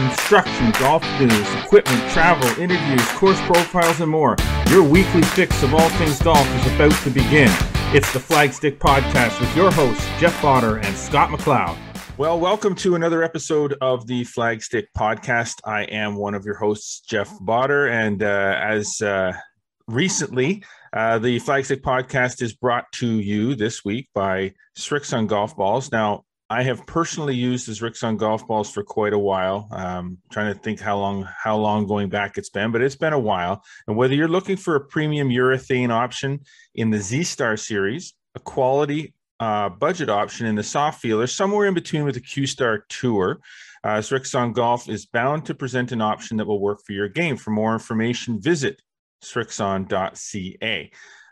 instruction, golf news, equipment, travel, interviews, course profiles, and more. Your weekly fix of all things golf is about to begin. It's the Flagstick Podcast with your hosts, Jeff Bauder and Scott McLeod. Well, welcome to another episode of the Flagstick Podcast. I am one of your hosts, Jeff Bauder, and uh, as uh, recently, uh, the Flagstick Podcast is brought to you this week by Srixon Golf Balls. Now, I have personally used the Srixon golf balls for quite a while. Um, trying to think how long how long going back it's been, but it's been a while. And whether you're looking for a premium urethane option in the Z Star series, a quality uh, budget option in the soft feel, or somewhere in between with the Q Star Tour, uh, Srixon Golf is bound to present an option that will work for your game. For more information, visit srixon.ca.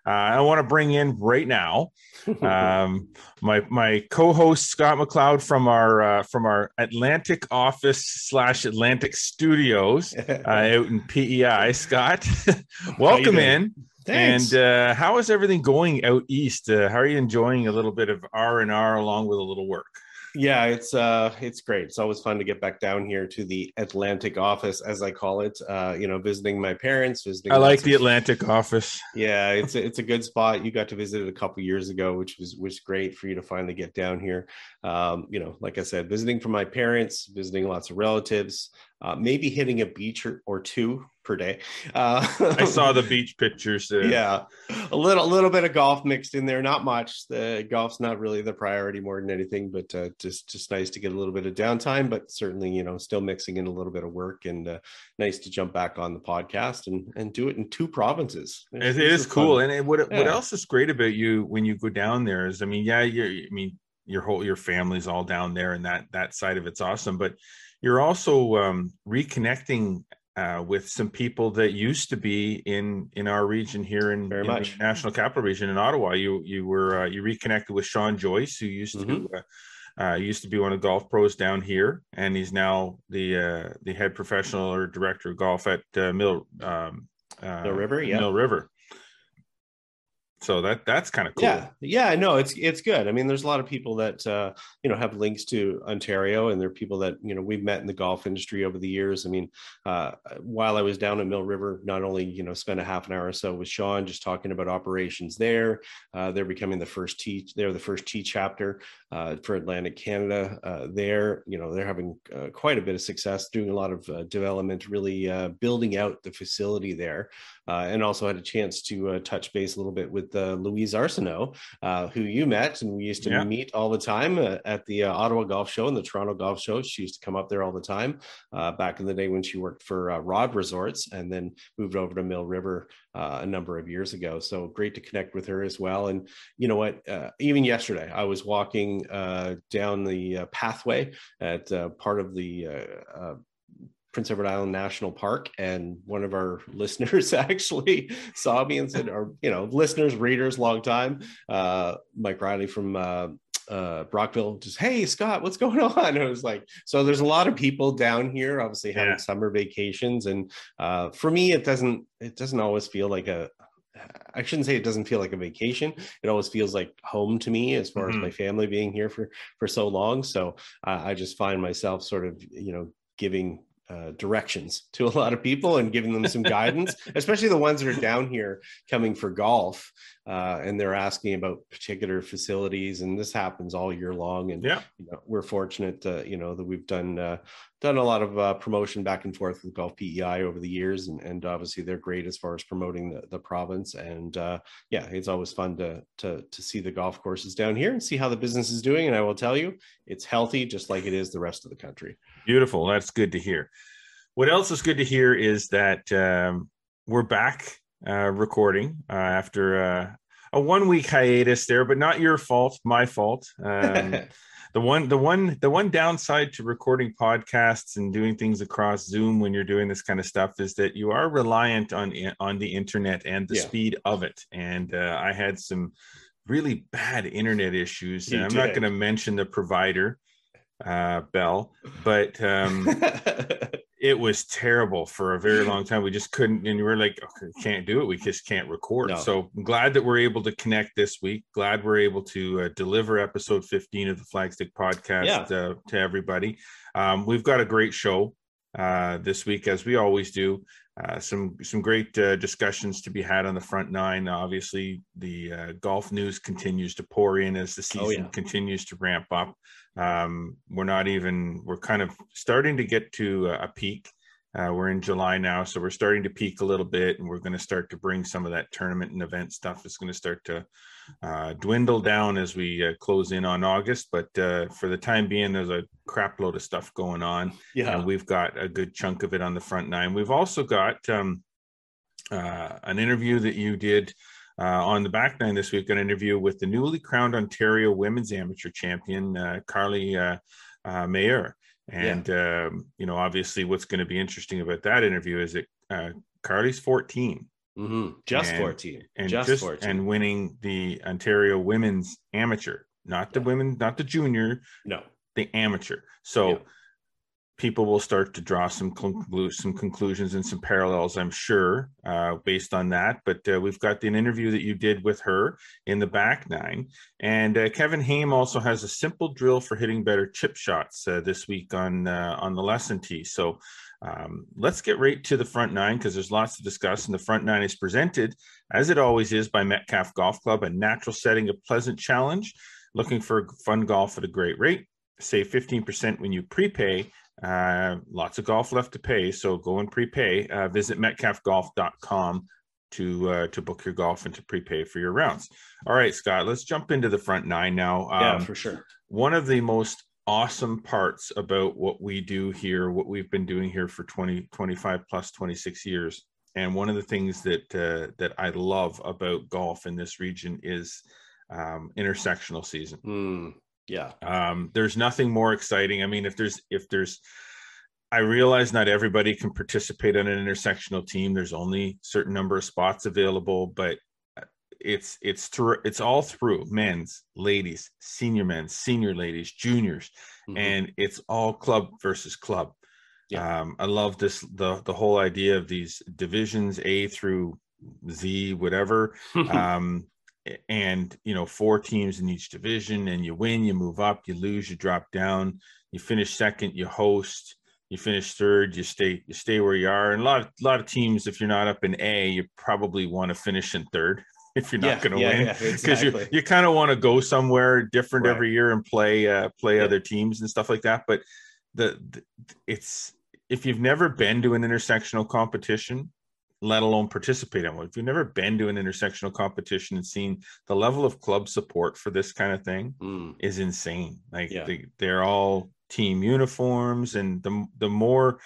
Uh, I want to bring in right now um, my my co-host Scott McLeod from our uh, from our Atlantic office slash Atlantic studios uh, out in PEI. Scott, welcome in. Thanks. And uh, how is everything going out east? Uh, how are you enjoying a little bit of R and R along with a little work? Yeah it's uh it's great. It's always fun to get back down here to the atlantic office as i call it uh you know visiting my parents visiting i like the atlantic office. Yeah it's a, it's a good spot. You got to visit it a couple years ago which was was great for you to finally get down here. Um you know like i said visiting from my parents visiting lots of relatives uh, maybe hitting a beach or, or two per day. Uh, I saw the beach pictures. Uh, yeah, a little, a little bit of golf mixed in there. Not much. The golf's not really the priority more than anything, but uh, just, just nice to get a little bit of downtime. But certainly, you know, still mixing in a little bit of work, and uh, nice to jump back on the podcast and and do it in two provinces. It's, it is cool. Fun. And what yeah. what else is great about you when you go down there is, I mean, yeah, you I mean, your whole your family's all down there, and that that side of it's awesome, but you're also um, reconnecting uh, with some people that used to be in in our region here in, Very in much. the National Capital Region in Ottawa. You you were uh, you reconnected with Sean Joyce, who used mm-hmm. to. Uh, uh, used to be one of the golf pros down here, and he's now the uh, the head professional or director of golf at uh, Mill um, Mill River. Yeah, Mill River so that that's kind of cool. Yeah yeah no it's it's good. I mean there's a lot of people that uh you know have links to ontario and there are people that you know we've met in the golf industry over the years. I mean uh while i was down at mill river not only you know spent a half an hour or so with sean just talking about operations there uh, they're becoming the first tee they're the first tee chapter uh, for atlantic canada uh, there. You know they're having uh, quite a bit of success doing a lot of development really building out the facility there uh, and also had a chance to uh, touch base a little bit with uh, Louise Arsenault, uh, who you met, and we used to yeah. meet all the time uh, at the uh, Ottawa Golf Show and the Toronto Golf Show. She used to come up there all the time back in the day when she worked for Rodd Resorts, and then moved over to Mill River a number of years ago. So great to connect with her as well. And you know what? even yesterday, I was walking down the pathway at part of the Prince Edward Island National Park, and one of our listeners actually saw me and said, or you know, listeners, readers, long time, uh, Mike Riley from uh, uh, Brockville, just hey Scott, what's going on? And it was like, so there's a lot of people down here, obviously having yeah. summer vacations, and uh, for me, it doesn't it doesn't always feel like a I shouldn't say it doesn't feel like a vacation. It always feels like home to me, as far mm-hmm. as my family being here for for so long. So uh, I just find myself sort of you know giving uh, directions to a lot of people and giving them some guidance, especially the ones that are down here coming for golf uh, and they're asking about particular facilities. And this happens all year long. And yeah, you know, we're fortunate, uh, you know, that we've done uh, done a lot of uh, promotion back and forth with Golf PEI over the years, and, and obviously they're great as far as promoting the, the province. And yeah, it's always fun to to to see the golf courses down here and see how the business is doing. And I will tell you, it's healthy, just like it is the rest of the country. Beautiful. That's good to hear. What else is good to hear is that um, we're back uh, recording uh, after uh, a one week hiatus there, but not your fault, my fault. Um, the one, the one, the one downside to recording podcasts and doing things across Zoom when you're doing this kind of stuff is that you are reliant on on the internet and the yeah. speed of it. And uh, I had some really bad internet issues. I'm not going to mention the provider uh, Bell, but um, it was terrible for a very long time. We just couldn't, and we were like, okay, can't do it. We just can't record. No. So I'm glad that we're able to connect this week. Glad we're able to uh, deliver episode 15 of the Flagstick podcast yeah. uh, to everybody. Um, we've got a great show uh, this week, as we always do. Uh, some some great uh, discussions to be had on the front nine. Obviously, the uh, golf news continues to pour in as the season oh, yeah. continues to ramp up. Um, we're not even we're kind of starting to get to a peak. Uh, we're in July now, so we're starting to peak a little bit, and we're going to start to bring some of that tournament and event stuff. Is going to start to uh, dwindle down as we uh, close in on August. But uh, for the time being, there's a crap load of stuff going on. Yeah. And we've got a good chunk of it on the front nine. We've also got um, uh, an interview that you did uh, on the back nine this week, an interview with the newly crowned Ontario Women's Amateur Champion, uh, Carlee Meilleur. And, yeah. um, you know, obviously, what's going to be interesting about that interview is that Carlee's 14 Mm-hmm. Just and, 14. And just, just 14. And winning the Ontario Women's Amateur, not the yeah. women, not the junior. No. The amateur. So yeah. People will start to draw some conclu- some conclusions and some parallels, I'm sure, uh, based on that. But uh, we've got an interview that you did with her in the back nine. And uh, Kevin Haime also has a simple drill for hitting better chip shots uh, this week on uh, on the lesson tee. So um, let's get right to the front nine because there's lots to discuss. And the front nine is presented, as it always is, by Metcalfe Golf Club, a natural setting, a pleasant challenge. Looking for fun golf at a great rate. Save 15% when you prepay. Uh, lots of golf left to pay, so go and prepay. Uh, visit metcalfegolf.com to uh, to book your golf and to prepay for your rounds. All right, Scott, let's jump into the front nine now. Um, yeah, for sure. One of the most awesome parts about what we do here, what we've been doing here for 20, 25 plus 26 years. And one of the things that uh, that I love about golf in this region is um, intersectional season. Mm, yeah. Um, there's nothing more exciting. I mean, if there's if there's I realize not everybody can participate on an intersectional team. There's only certain number of spots available, but it's it's through it's all through men's ladies senior men senior ladies juniors mm-hmm. and it's all club versus club yeah. um i love this the the whole idea of these divisions a through z whatever um and you know four teams in each division and you win you move up you lose you drop down you finish second you host you finish third you stay you stay where you are and a lot of, a lot of teams if you're not up in a you probably want to finish in third if you're not yeah, going to yeah, win because yeah, exactly. you you kind of want to go somewhere different right. every year and play uh, play other teams and stuff like that. But the, the it's if you've never been to an intersectional competition, let alone participate in one. If you've never been to an intersectional competition and seen the level of club support for this kind of thing mm. is insane. Like yeah. they, they're all team uniforms and the the more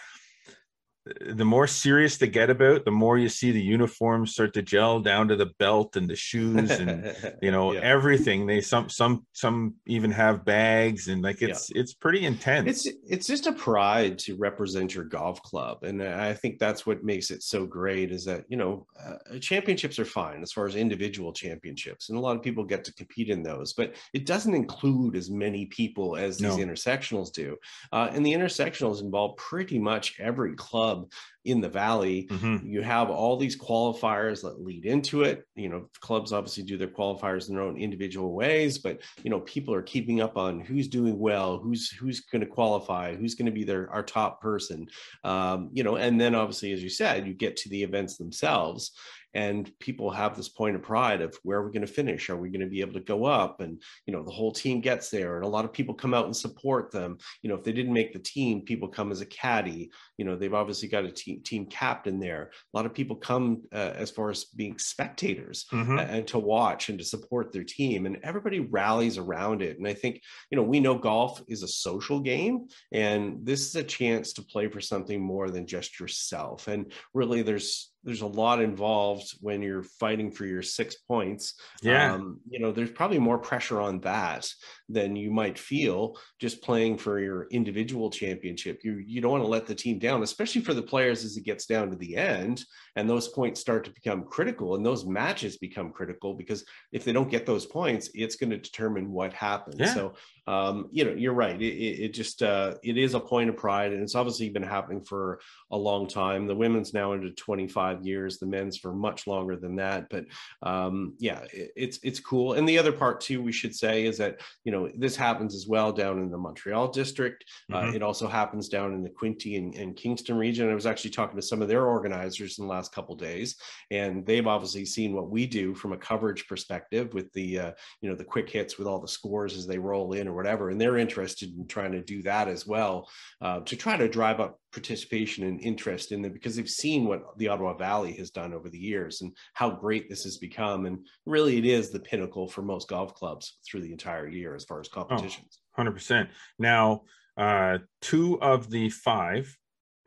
the more serious they get about, the more you see the uniforms start to gel down to the belt and the shoes and you know yeah. everything. They some some some even have bags and like it's yeah. it's pretty intense. It's it's just a pride to represent your golf club, and I think that's what makes it so great. Is that you know uh, championships are fine as far as individual championships, and a lot of people get to compete in those, but it doesn't include as many people as these no. intersectionals do. Uh, and the intersectionals involve pretty much every club club in the valley mm-hmm. you have all these qualifiers that lead into it. You know clubs obviously do their qualifiers in their own individual ways but you know people are keeping up on who's doing well who's who's going to qualify who's going to be their our top person. Um, you know and then obviously as you said you get to the events themselves and people have this point of pride of where are we going to finish? Are we going to be able to go up? And you know the whole team gets there and a lot of people come out and support them. You know if they didn't make the team people come as a caddy. You know they've obviously got a team team captain there. A lot of people come uh, as far as being spectators mm-hmm. and to watch and to support their team and everybody rallies around it. And i think you know we know golf is a social game and this is a chance to play for something more than just yourself. And really there's there's a lot involved when you're fighting for your six points. Yeah. Um, you know, there's probably more pressure on that than you might feel just playing for your individual championship. You you don't want to let the team down, especially for the players as it gets down to the end and those points start to become critical and those matches become critical because if they don't get those points, it's going to determine what happens. Yeah. So um, you know, you're right. It, it, it just uh, it is a point of pride, and it's obviously been happening for a long time. The women's now into 25 years, the men's for much longer than that. But um, yeah, it, it's it's cool. And the other part too, we should say, is that you know know, this happens as well down in the Montreal district. Uh, mm-hmm. Uh, it also happens down in the Quinte and, and, Kingston region. I was actually talking to some of their organizers in the last couple days, and they've obviously seen what we do from a coverage perspective with the, uh, you know, the quick hits with all the scores as they roll in or whatever. And they're interested in trying to do that as well uh, to try to drive up participation and interest in them because they've seen what the Ottawa Valley has done over the years and how great this has become. And really, it is the pinnacle for most golf clubs through the entire year as far as oh, competitions. Oh, 100%. Now, uh, two of the five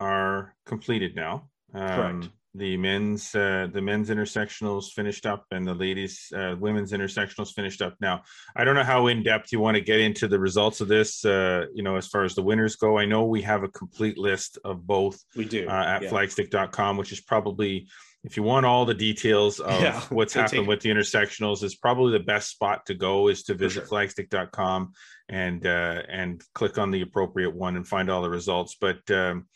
are completed now. Um, Correct the men's uh, the men's intersectionals finished up and the ladies uh, women's intersectionals finished up now i don't know how in depth you want to get into the results of this uh, you know as far as the winners go i know we have a complete list of both we do uh, at yeah. flagstick.com which is probably if you want all the details of yeah, what's happened take... with the intersectionals is probably the best spot to go is to visit sure. flagstick.com and uh, and click on the appropriate one and find all the results but um,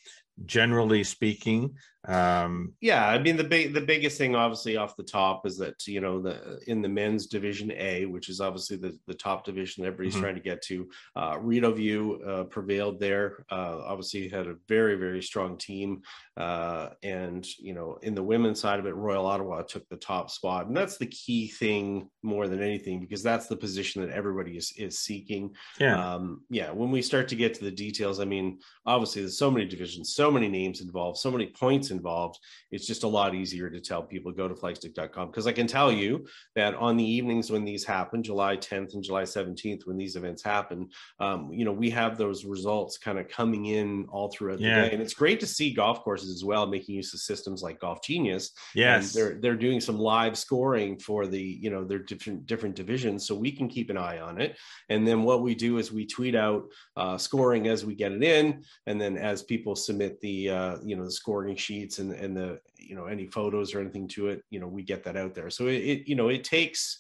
generally speaking um yeah i mean the big the biggest thing obviously off the top is that you know the in the men's division a which is obviously the, the top division everybody's mm-hmm. trying to get to uh Rideau uh, prevailed there uh obviously had a very very strong team uh and you know in the women's side of it royal ottawa took the top spot and that's the key thing more than anything because that's the position that everybody is is seeking yeah um yeah when we start to get to the details i mean obviously there's so many divisions so many names involved so many points involved, it's just a lot easier to tell people go to flagstick.com because I can tell you that on the evenings when these happen, July 10th and July 17th, when these events happen, um, you know, we have those results kind of coming in all throughout yeah. the day. And it's great to see golf courses as well making use of systems like Golf Genius. Yes. And they're they're doing some live scoring for the, you know, their different different divisions. So we can keep an eye on it. And then what we do is we tweet out uh, scoring as we get it in. And then as people submit the uh, you know the scoring sheet sheets and and the you know any photos or anything to it you know we get that out there. So it, it you know it takes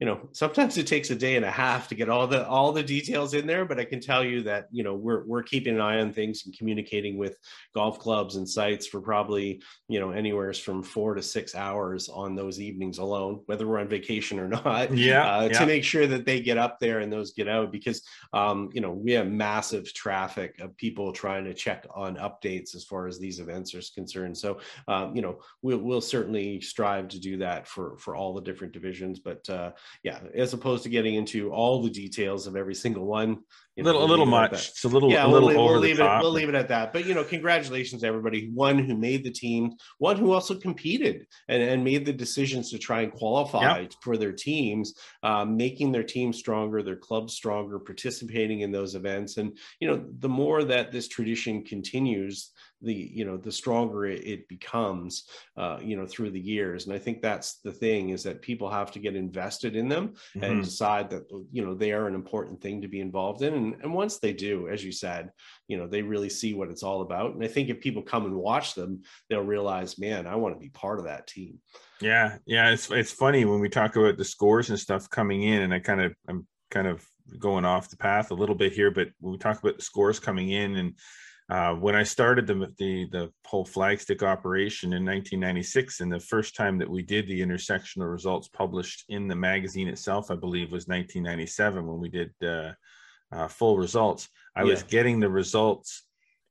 you know sometimes it takes a day and a half to get all the all the details in there but i can tell you that you know we're we're keeping an eye on things and communicating with golf clubs and sites for probably you know anywhere from four to six hours on those evenings alone whether we're on vacation or not yeah, uh, yeah. to make sure that they get up there and those get out because um, you know we have massive traffic of people trying to check on updates as far as these events are concerned so um, you know we'll, we'll certainly strive to do that for for all the different divisions but uh, yeah, as opposed to getting into all the details of every single one. You know, little, a little much. It's a little, yeah, a little we'll, over we'll the leave top. It, we'll leave it at that. But you know, congratulations to everybody. One who made the team, one who also competed and, and made the decisions to try and qualify for their teams, um, making their team stronger, their club stronger, participating in those events. And you know, the more that this tradition continues, the you know the stronger it, it becomes uh, you know through the years. And i think that's the thing is that people have to get invested in them mm-hmm. and decide that you know they are an important thing to be involved in. And, and once they do as you said you know they really see what it's all about. And i think if people come and watch them they'll realize man i want to be part of that team. Yeah yeah it's it's funny when we talk about the scores and stuff coming in and i kind of i'm kind of going off the path a little bit here but when we talk about the scores coming in and uh, when I started the, the the whole flagstick operation in 1996, and the first time that we did the intersectional results published in the magazine itself, I believe, was 1997 when we did uh, uh, full results. I yeah. was getting the results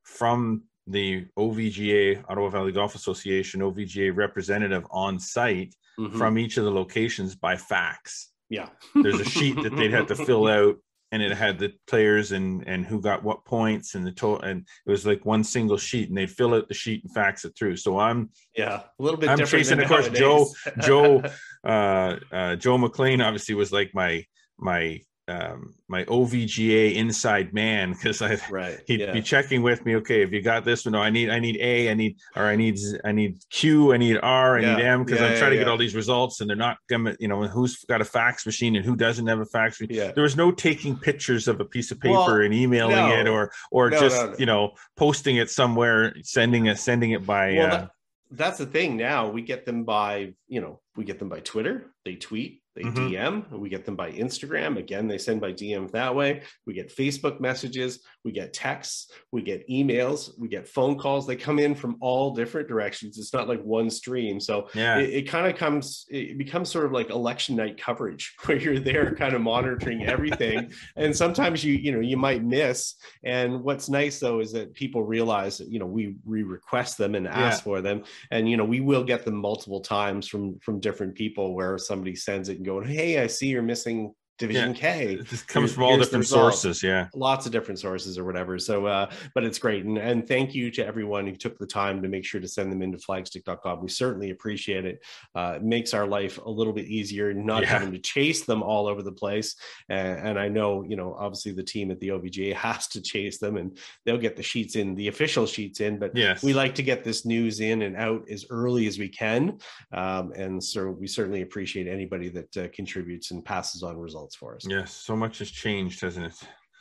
from the OVGA Ottawa Valley Golf Association OVGA representative on site mm-hmm. from each of the locations by fax. Yeah, there's a sheet that they'd have to fill out and it had the players and and who got what points and the total and it was like one single sheet and they'd fill out the sheet and fax it through. So i'm yeah a little bit i'm chasing of course joe joe uh uh joe mclean obviously was like my my um, my OVGA inside man because I right he'd yeah. be checking with me. Okay, if you got this one, no, I need I need A, I need or I need I need Q, I need R, I yeah. need M because yeah, I'm trying to get all these results and they're not gonna You know, who's got a fax machine and who doesn't have a fax machine. Yeah. There was no taking pictures of a piece of paper well, and emailing no. it or or no, just no, you know posting it somewhere, sending it sending it by. Well, uh, that, that's the thing. Now we get them by you know we get them by Twitter. They tweet they mm-hmm. DM. We get them by Instagram. Again, they send by DM that way. We get Facebook messages. We get texts. We get emails. We get phone calls. They come in from all different directions. It's not like one stream. So yeah. it, it kind of comes, it becomes sort of like election night coverage where you're there kind of monitoring everything. and sometimes you, you know, you might miss. And what's nice though is that people realize that, you know, we, we request them and ask yeah. for them. And, you know, we will get them multiple times from, from different people where somebody sends it and going, Hey, I see you're missing division yeah. k. It just comes from all different sources yeah. Lots of different sources or whatever so uh but it's great and, and thank you to everyone who took the time to make sure to send them into flagstick.com we certainly appreciate it. Uh it makes our life a little bit easier not yeah. having to chase them all over the place and, and, i know you know obviously the team at the ovga has to chase them and they'll get the sheets in the official sheets in but yes. we like to get this news in and out as early as we can um, and so we certainly appreciate anybody that uh, contributes and passes on results results for us. Yes, so much has changed, hasn't it?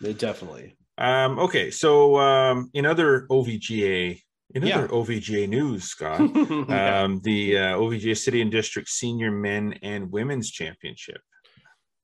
It definitely. Um, okay, so um, in other OVGA in yeah. other OVGA news, Scott, um, the uh, OVGA City and District Senior Men and Women's Championship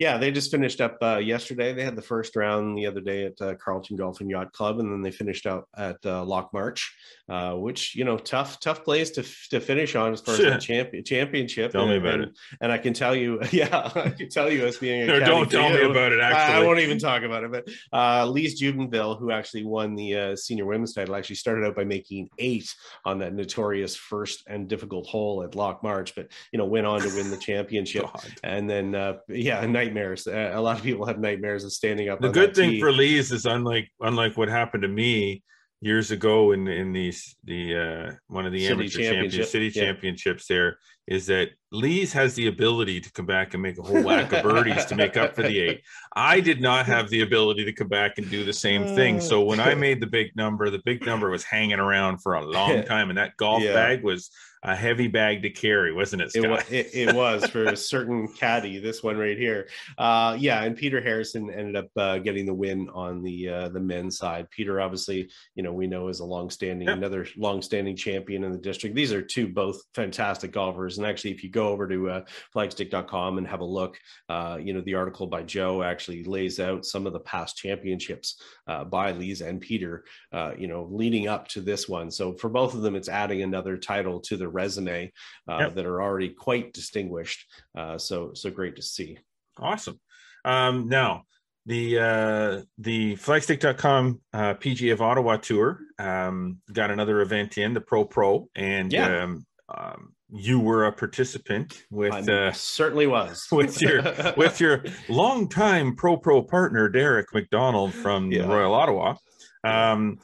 yeah, they just finished up uh, yesterday. They had the first round the other day at uh, Carleton Golf and Yacht Club, and then they finished out at uh, Loch March, uh, which you know, tough, tough place to to finish on as far as the champion championship. Tell and, me about and, it. And I can tell you, yeah, I can tell you as being a no, don't tell you, me about it. Actually, I, I, won't even talk about it. But uh, Lise Jubenville, who actually won the uh, senior women's title, actually started out by making eight on that notorious first and difficult hole at Loch March, but you know, went on to win the championship, and then yeah, nightmares. A lot of people have nightmares of standing up. The good thing tee. for Lise's is unlike unlike what happened to me years ago in in these the uh, one of the city amateur championship. city yeah. championships. There is that Lise's has the ability to come back and make a whole whack of birdies to make up for the eight. I did not have the ability to come back and do the same thing. So when I made the big number, the big number was hanging around for a long time, and that golf yeah. bag was a heavy bag to carry, wasn't it? Scott? It, was, it, it was for a certain caddy. This one right here, uh, yeah. And Peter Harrison ended up uh, getting the win on the uh, the men's side. Peter, obviously, you know, we know is a long-standing, yep. another long-standing champion in the district. These are two both fantastic golfers. And actually, if you go over to uh, flagstick.com and have a look, uh, you know, the article by Joe actually lays out some of the past championships uh, by Lise and Peter, uh, you know, leading up to this one. So for both of them, it's adding another title to the resume uh, yep. that are already quite distinguished. Uh, so so great to see. Awesome. Um, now the uh, the flagstick.com uh, PGA of Ottawa tour um, got another event in the Pro Pro, and yeah. um, um, you were a participant with uh, certainly was with your with your longtime Pro Pro partner Derek McDonald from yeah. Royal Ottawa. Um,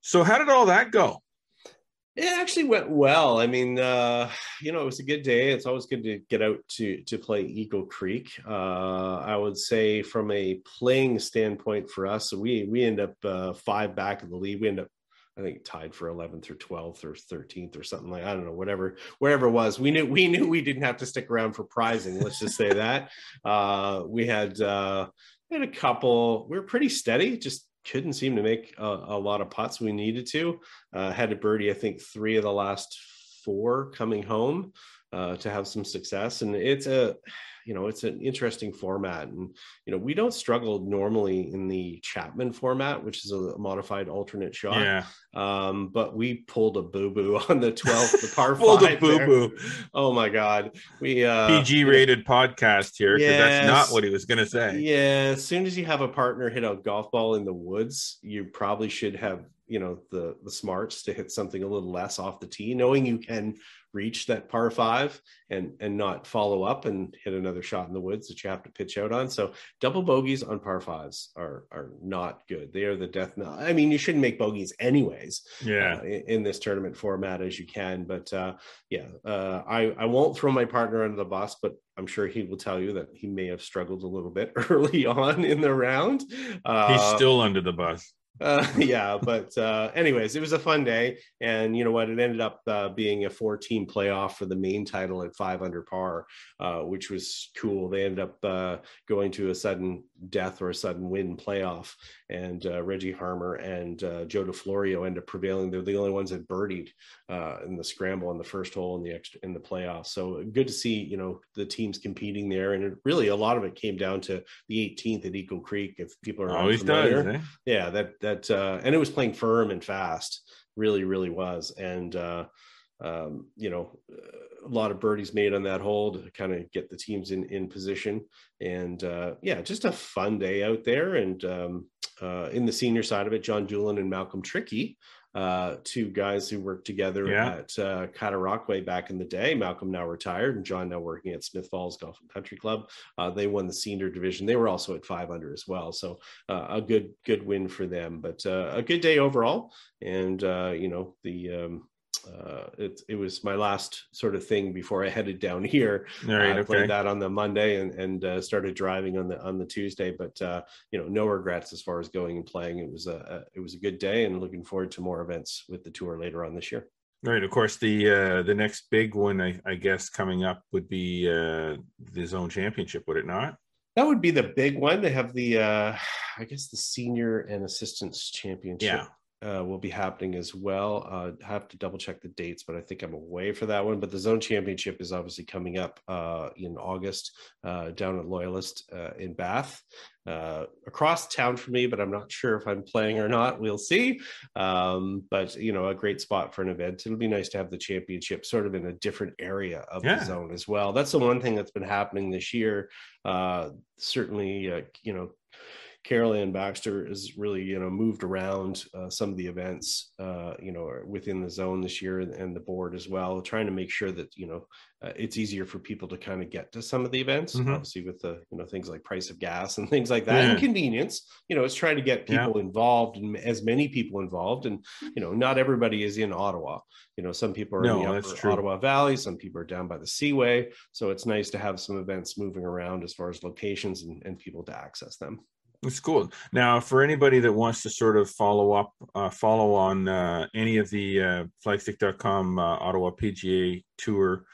so how did all that go? It actually went well. I mean, uh, you know, it was a good day. It's always good to get out to to play Eagle Creek. Uh, I would say, from a playing standpoint for us, we we end up uh, five back in the lead. We end up, I think, tied for 11th or 12th or 13th or something like I don't know, whatever, wherever it was. We knew we knew we didn't have to stick around for prizing. Let's just say that. Uh, we had uh, we had a couple. We were pretty steady, just couldn't seem to make a, a lot of putts we needed to. Uh, had a birdie, I think, three of the last four coming home uh, to have some success. And it's a you know it's an interesting format. And you know we don't struggle normally in the chapman format which is a modified alternate shot. Yeah. Um but we pulled a boo-boo on the 12th the par pulled five a boo-boo. Oh my god. We uh pg rated podcast here because yes, that's not what he was gonna say. Yeah as soon as you have a partner hit a golf ball in the woods you probably should have you know the the smarts to hit something a little less off the tee knowing you can reach that par five and and not follow up and hit another shot in the woods that you have to pitch out on. So double bogeys on par fives are are not good. They are the death knell. I mean you shouldn't make bogeys anyways yeah. uh, in, in, this tournament format as you can but uh yeah uh i i won't throw my partner under the bus but I'm sure he will tell you that he may have struggled a little bit early on in the round. Uh, He's still under the bus uh, yeah, but uh, anyways, it was a fun day, and you know what? It ended up uh, being a four-team playoff for the main title at five under par, uh, which was cool. They ended up uh, going to a sudden death or a sudden win playoff. And uh, Reggie Harmer and uh, Joe DeFlorio end up prevailing. They're the only ones that birdied uh, in the scramble on the first hole in the extra in the playoffs. So good to see you know the teams competing there. And it, really, a lot of it came down to the 18th at Eagle Creek. If people are always does, eh? yeah, that that uh, and it was playing firm and fast. Really, really was. And uh, um, you know, a lot of birdies made on that hole to kind of get the teams in in position. And uh, yeah, just a fun day out there. And um, uh, in the senior side of it, John Doolan and Malcolm Tricky, uh, two guys who worked together yeah. at uh, Cataraqui back in the day. Malcolm now retired, and John now working at Smiths Falls Golf and Country Club. Uh, they won the senior division. They were also at five under as well, so uh, a good good win for them. But uh, a good day overall, and uh, you know the um, uh, it, it was my last sort of thing before I headed down here. All right, I okay. played that on the Monday and, and uh, started driving on the on the Tuesday, but uh, you know, no regrets as far as going and playing. It was a, a, it was a good day, and looking forward to more events with the tour later on this year. Right. Of course, the uh, the next big one, I, I guess, coming up would be uh, the Zone Championship, would it not? That would be the big one. They have the, uh, I guess, the Senior and Assistants Championship. Yeah uh, will be happening as well. Uh, have to double check the dates, but I think I'm away for that one. But the zone championship is obviously coming up uh, in August uh, down at Loyalist uh, in Bath. Uh, across town for me, but I'm not sure if I'm playing or not. We'll see. Um, but you know, a great spot for an event. It'll be nice to have the championship sort of in a different area of yeah. the zone as well. That's the one thing that's been happening this year. certainly, you know, Carol Ann Baxter has really, you know, moved around uh, some of the events, uh, you know, within the zone this year and the board as well, trying to make sure that, you know, uh, it's easier for people to kind of get to some of the events, mm-hmm. obviously with the, you know, things like price of gas and things like that yeah. and convenience, you know, it's trying to get people yeah. involved and as many people involved. And, you know, not everybody is in Ottawa. You know, some people are no, in the upper Ottawa Valley, some people are down by the Seaway. So it's nice to have some events moving around as far as locations and, and people to access them. It's cool. Now, for anybody that wants to sort of follow up, uh, follow on uh, any of the uh, flagstick.com uh, Ottawa PGA Tour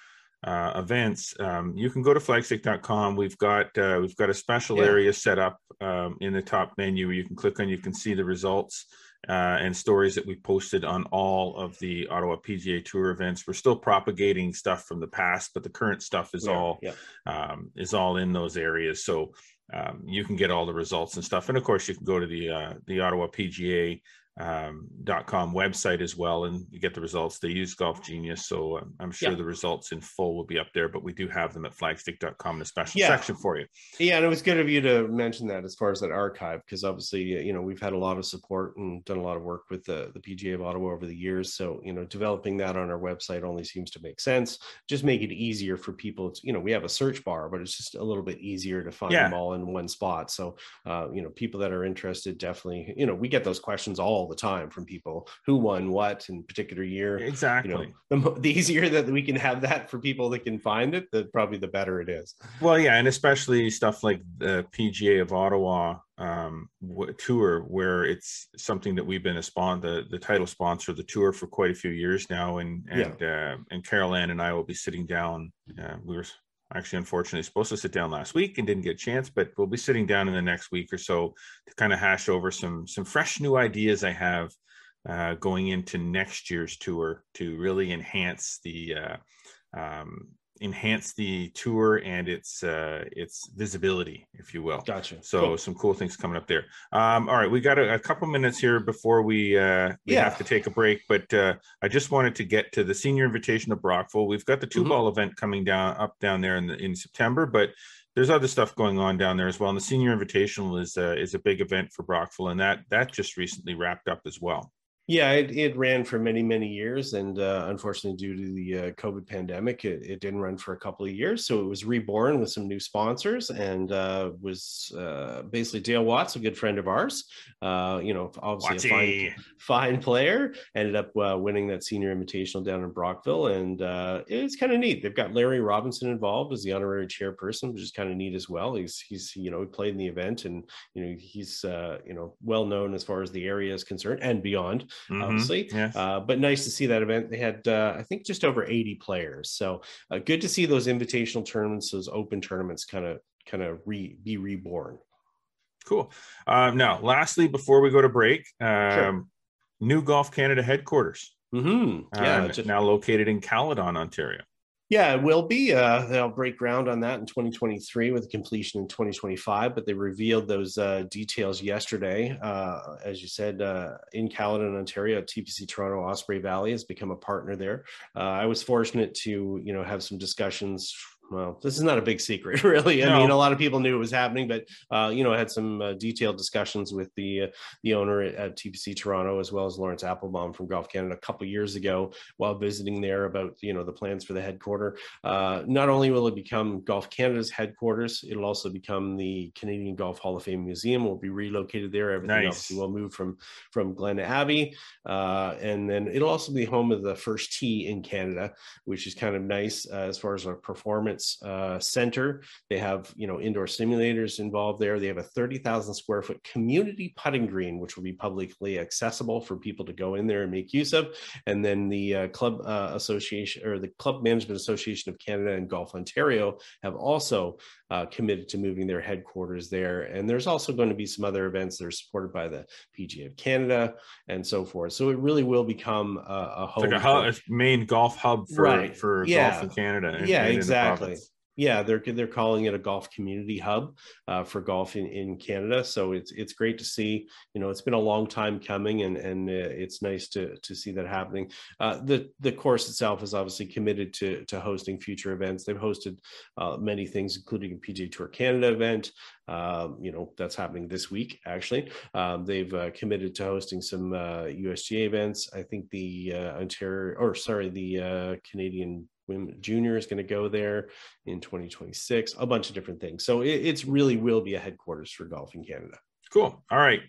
uh, events, um, you can go to flagstick.com. We've got uh, we've got a special yeah. area set up um, in the top menu where you can click on. You can see the results uh, and stories that we posted on all of the Ottawa PGA Tour events. We're still propagating stuff from the past, but the current stuff is yeah, all yeah. Um, is all in those areas. So um, you can get all the results and stuff. And of course, you can go to the uh, the Ottawa PGA um, .com website as well, and you get the results. They use Golf Genius, so um, I'm sure yeah. the results in full will be up there. But we do have them at flagstick.com in a special yeah. section for you. Yeah, and it was good of you to mention that as far as that archive, because obviously, you know, we've had a lot of support and done a lot of work with the the PGA of Ottawa over the years. So you know, developing that on our website only seems to make sense. Just make it easier for people. To, you know, we have a search bar, but it's just a little bit easier to find yeah. them all in one spot. So uh, you know, people that are interested definitely, you know, we get those questions all the time from people who won what in particular year. Exactly. You know, the, the easier that we can have that for people that can find it, the probably the better it is. Well, yeah, and especially stuff like the PGA of Ottawa um, tour, where it's something that we've been a spawn the the title sponsor of the tour for quite a few years now, and and yeah. uh, and Carol Ann and I will be sitting down. Uh, we were actually unfortunately supposed to sit down last week and didn't get a chance but we'll be sitting down in the next week or so to kind of hash over some some fresh new ideas i have uh, going into next year's tour to really enhance the uh, um, enhance the tour and its uh, its visibility, if you will. Gotcha. So cool. some cool things coming up there. Um, all right, we got a, a, couple minutes here before we uh, we yeah. have to take a break, but uh, I just wanted to get to the senior invitation of Brockville. We've got the two mm-hmm. ball event coming down up down there in the, in September, but there's other stuff going on down there as well. And the senior invitational is uh, is a big event for Brockville, and that that just recently wrapped up as well. Yeah, it, it ran for many, many years. And uh, unfortunately, due to the uh, COVID pandemic, it, it, didn't run for a couple of years. So it was reborn with some new sponsors and uh, was uh, basically Dale Watts, a good friend of ours, uh, you know, obviously Watty. a fine, fine player, ended up uh, winning that senior invitational down in Brockville. And it's kind of neat. They've got Larry Robinson involved as the honorary chairperson, which is kind of neat as well. He's, he's you know, he played in the event and, you know, he's, you know, well known as far as the area is concerned and beyond mm-hmm. obviously. Yes. Uh, but nice to see that event. They had, uh, I think, just over 80 players. So uh, good to see those invitational tournaments, those open tournaments, kind of kind of re be reborn. Cool. Um, now, lastly, before we go to break, um, sure. new Golf Canada headquarters. Mm-hmm. Yeah, uh, just... now located in Caledon, Ontario. Yeah, it will be. Uh, they'll break ground on that in 2023 with completion in 2025. But they revealed those uh, details yesterday. Uh, as you said, uh, in Caledon, Ontario, TPC Toronto Osprey Valley has become a partner there. Uh, I was fortunate to, you know, have some discussions well, this is not a big secret, really. I no. mean, a lot of people knew it was happening, but uh, you know, I had some uh, detailed discussions with the uh, the owner at, at, TPC Toronto as well as Laurence Applebaum from Golf Canada a couple years ago while visiting there about you know the plans for the headquarters. Uh, not only will it become Golf Canada's headquarters, it'll also become the Canadian Golf Hall of Fame Museum. Will be relocated there. Everything nice. else will move from from Glen Abbey, uh, and then it'll also be home of the first tee in Canada, which is kind of nice uh, as far as our performance uh, Center. They have you know indoor simulators involved there. They have a 30,000 square foot community putting green, which will be publicly accessible for people to go in there and make use of. And then the uh, Club uh, Association or the Club Management Association of Canada and Golf Ontario have also uh, committed to moving their headquarters there. And there's also going to be some other events that are supported by the PGA of Canada and so forth. So it really will become a, a home. Like a hub, main golf hub for, right. for yeah. golf in Canada. yeah, exactly yeah, they're they're calling it a golf community hub uh, for golf in, in Canada. So it's it's great to see. You know, it's been a long time coming, and and uh, it's nice to to see that happening. Uh, the the course itself is obviously committed to to hosting future events. They've hosted uh, many things, including a PGA Tour Canada event. Um, you know, that's happening this week. Actually, um, they've uh, committed to hosting some USGA uh, events. I think the Ontario, or sorry, the Canadian women junior is going to go there in 2026 a bunch of different things. So it, it's really will be a headquarters for golf in canada. Cool. All right.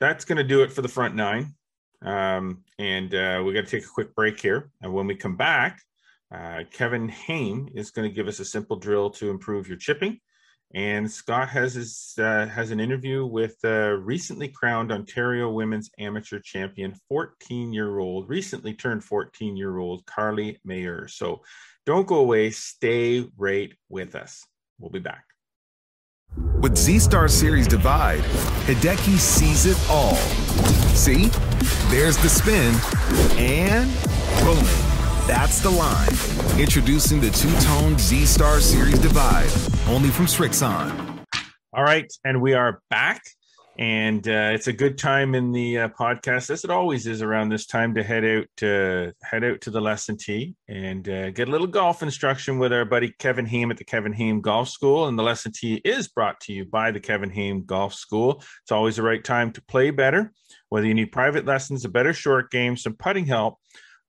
That's going to do it for the front nine. Um, and uh, we got to take a quick break here. And when we come back uh, kevin Haime is going to give us a simple drill to improve your chipping and Scott has his, uh, has an interview with uh, recently crowned Ontario Women's Amateur Champion, 14 year old, recently turned 14 year old Carlee Meilleur. So don't go away. Stay right with us. We'll be back. With Z Star Series Divide, Hideki sees it all. See? There's the spin and boom that's the line. Introducing the two tone Z Star Series Divide, only from Srixon. All right. And we are back. And uh, it's a good time in the uh, podcast, as it always is around this time, to head out to head out to the lesson tee and uh, get a little golf instruction with our buddy Kevin Haime at the Kevin Haime Golf School. And the lesson tee is brought to you by the Kevin Haime Golf School. It's always the right time to play better, whether you need private lessons, a better short game, some putting help,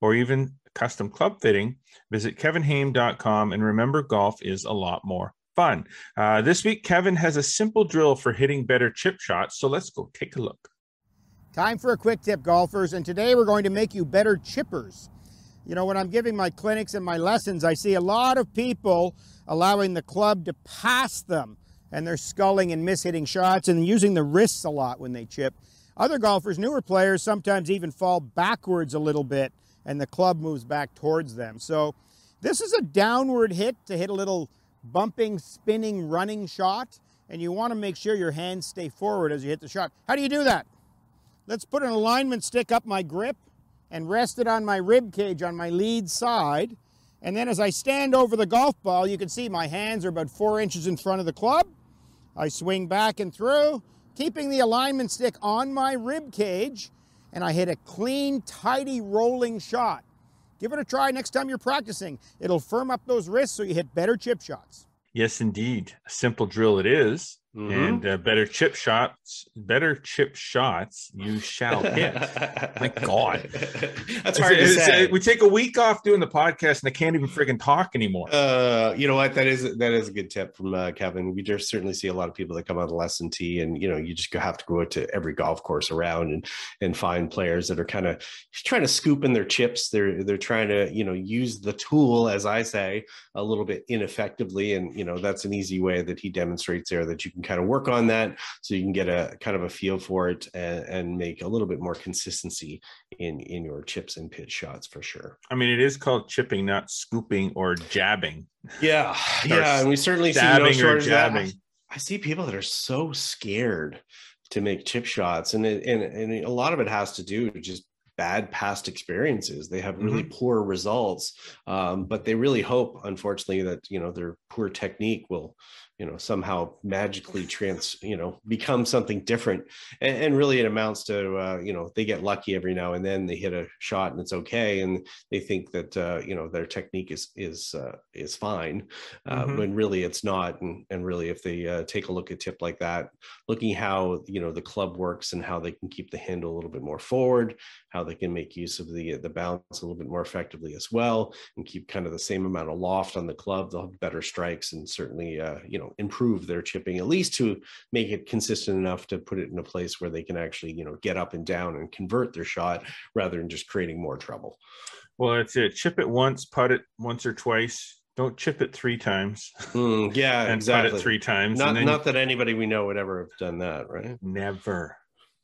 or even custom club fitting, visit kevinhaime.com and remember golf is a lot more fun. Uh, this week, Kevin has a simple drill for hitting better chip shots. So let's go take a look. Time for a quick tip, golfers. And today we're going to make you better chippers. You know, when I'm giving my clinics and my lessons, I see a lot of people allowing the club to pass them and they're sculling and mishitting shots and using the wrists a lot when they chip. Other golfers, newer players, sometimes even fall backwards a little bit and the club moves back towards them. So this is a downward hit to hit a little bumping, spinning, running shot, and you want to make sure your hands stay forward as you hit the shot. How do you do that? Let's put an alignment stick up my grip and rest it on my rib cage on my lead side. And then as I stand over the golf ball, you can see my hands are about four inches in front of the club. I swing back and through, keeping the alignment stick on my rib cage and I hit a clean, tidy rolling shot. Give it a try next time you're practicing. It'll firm up those wrists so you hit better chip shots. Yes, indeed. A simple drill it is. Mm-hmm. and uh, better chip shots, better chip shots you shall hit. My God, that's hard it's, to say. we take a week off doing the podcast, and I can't even freaking talk anymore. Uh, you know what? That is that is a good tip from uh, Kevin. We just certainly see a lot of people that come out the lesson tee, and you know, you just have to go to every golf course around and and find players that are kind of trying to scoop in their chips. They're they're trying to you know use the tool, as I say, a little bit ineffectively, and you know that's an easy way that he demonstrates there that you can can kind of work on that so you can get a kind of a feel for it and, and make a little bit more consistency in in your chips and pitch shots for sure. I mean, it is called chipping, not scooping or jabbing. Yeah, yeah, and we certainly see no shortage of that. I see people that are so scared to make chip shots, and it, and and a lot of it has to do with just bad past experiences. They have really mm-hmm. poor results, um, but they really hope, unfortunately, that you know their poor technique will you know somehow magically trans you know become something different and, and really it amounts to uh, you know they get lucky every now and then they hit a shot and it's okay and they think that uh, you know their technique is is uh, is fine uh, mm-hmm. when really it's not and and really if they uh, take a look at tip like that looking how you know the club works and how they can keep the handle a little bit more forward how they can make use of the the bounce a little bit more effectively as well and keep kind of the same amount of loft on the club they'll have better strikes and certainly uh, you know improve their chipping at least to make it consistent enough to put it in a place where they can actually you know get up and down and convert their shot rather than just creating more trouble well that's it chip it once putt it once or twice don't chip it three times. Mm, yeah, and exactly. Putt it three times. Not, not that anybody we know would ever have done that, right? Never.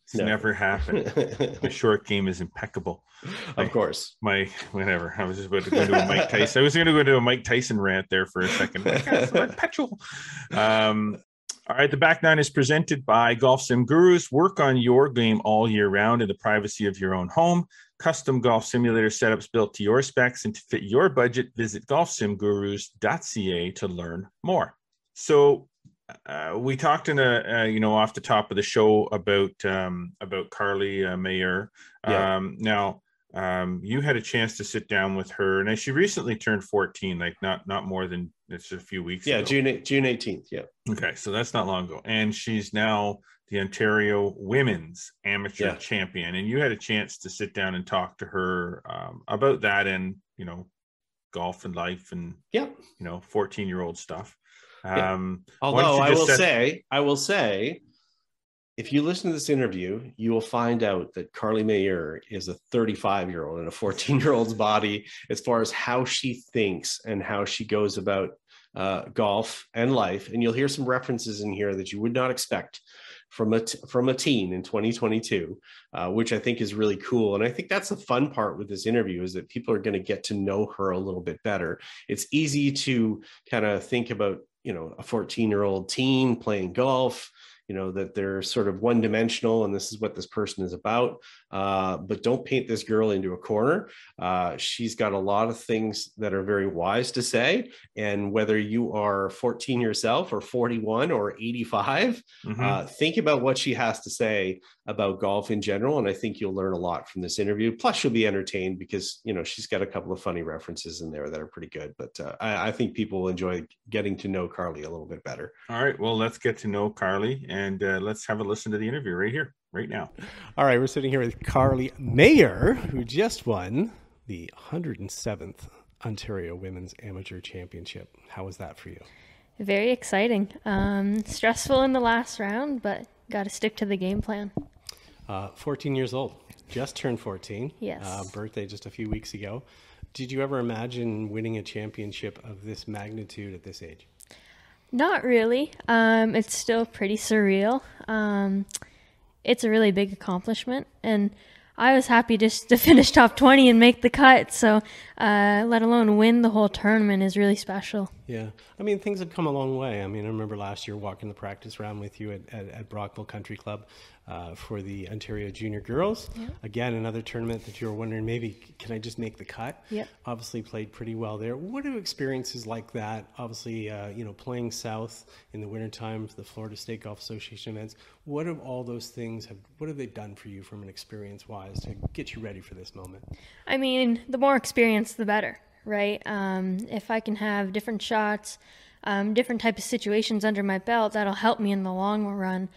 It's no. never happened. the short game is impeccable. Of course. My whatever. I was just about to go to a Mike Tyson. I was going to go to a Mike Tyson rant there for a second. Like, petrol. Um, all right, the back nine is presented by Golf Sim Gurus. Work on your game all year round in the privacy of your own home. Custom golf simulator setups built to your specs and to fit your budget. Visit golfsimgurus.ca to learn more. So, uh, we talked in a uh, you know off the top of the show about um, about Carlee uh, Meilleur. Yeah. Um, now um, you had a chance to sit down with her, and she recently turned 14, like not not more than it's a few weeks. Yeah, ago. June June 18th. Yeah. Okay, so that's not long ago, and she's now the Ontario Women's Amateur yeah. Champion, and you had a chance to sit down and talk to her um, about that, and you know, golf and life, and yeah, you know, 14 year old stuff. Um, Although I will set... say, I will say, if you listen to this interview, you will find out that Carlee Meilleur is a 35 year old in a 14 year old's body as far as how she thinks and how she goes about uh, golf and life. And you'll hear some references in here that you would not expect from a t- from a teen in 2022, uh, which I think is really cool. And I think that's the fun part with this interview is that people are going to get to know her a little bit better. It's easy to kind of think about you know a 14 year old teen playing golf you know that they're sort of one dimensional and this is what this person is about. Uh, but don't paint this girl into a corner. Uh, she's got a lot of things that are very wise to say. And whether you are 14 yourself or 41 or 85 mm-hmm. uh, think about what she has to say about golf in general. And i think you'll learn a lot from this interview. Plus you'll be entertained because you know she's got a couple of funny references in there that are pretty good. But uh, I, I think people will enjoy getting to know carlee a little bit better. All right. Well let's get to know carlee and uh, let's have a listen to the interview right here, right now. All right, we're sitting here with Carlee Meilleur, who just won the 107th Ontario Women's Amateur Championship. How was that for you? Very exciting. Um, stressful in the last round, but got to stick to the game plan. Uh, 14 years old, just turned 14. Yes. Uh, birthday just a few weeks ago. Did you ever imagine winning a championship of this magnitude at this age? Not really. Um, it's still pretty surreal. Um, it's a really big accomplishment, and I was happy just to finish top 20 and make the cut. So, uh, let alone win the whole tournament is really special. Yeah. I mean, things have come a long way. I mean, I remember last year walking the practice round with you at, at, at Brockville Country Club uh, for the Ontario Junior Girls. Yeah. Again, another tournament that you were wondering maybe can I just make the cut? Yeah. Obviously, played pretty well there. What are experiences like that? Obviously, uh, you know, playing south in the wintertime for the Florida State Golf Association events. What have all those things have? What have they done for you from an experience wise to get you ready for this moment? I mean, the more experience, the better, right? Um, if I can have different shots. Um, different type of situations under my belt that'll help me in the long run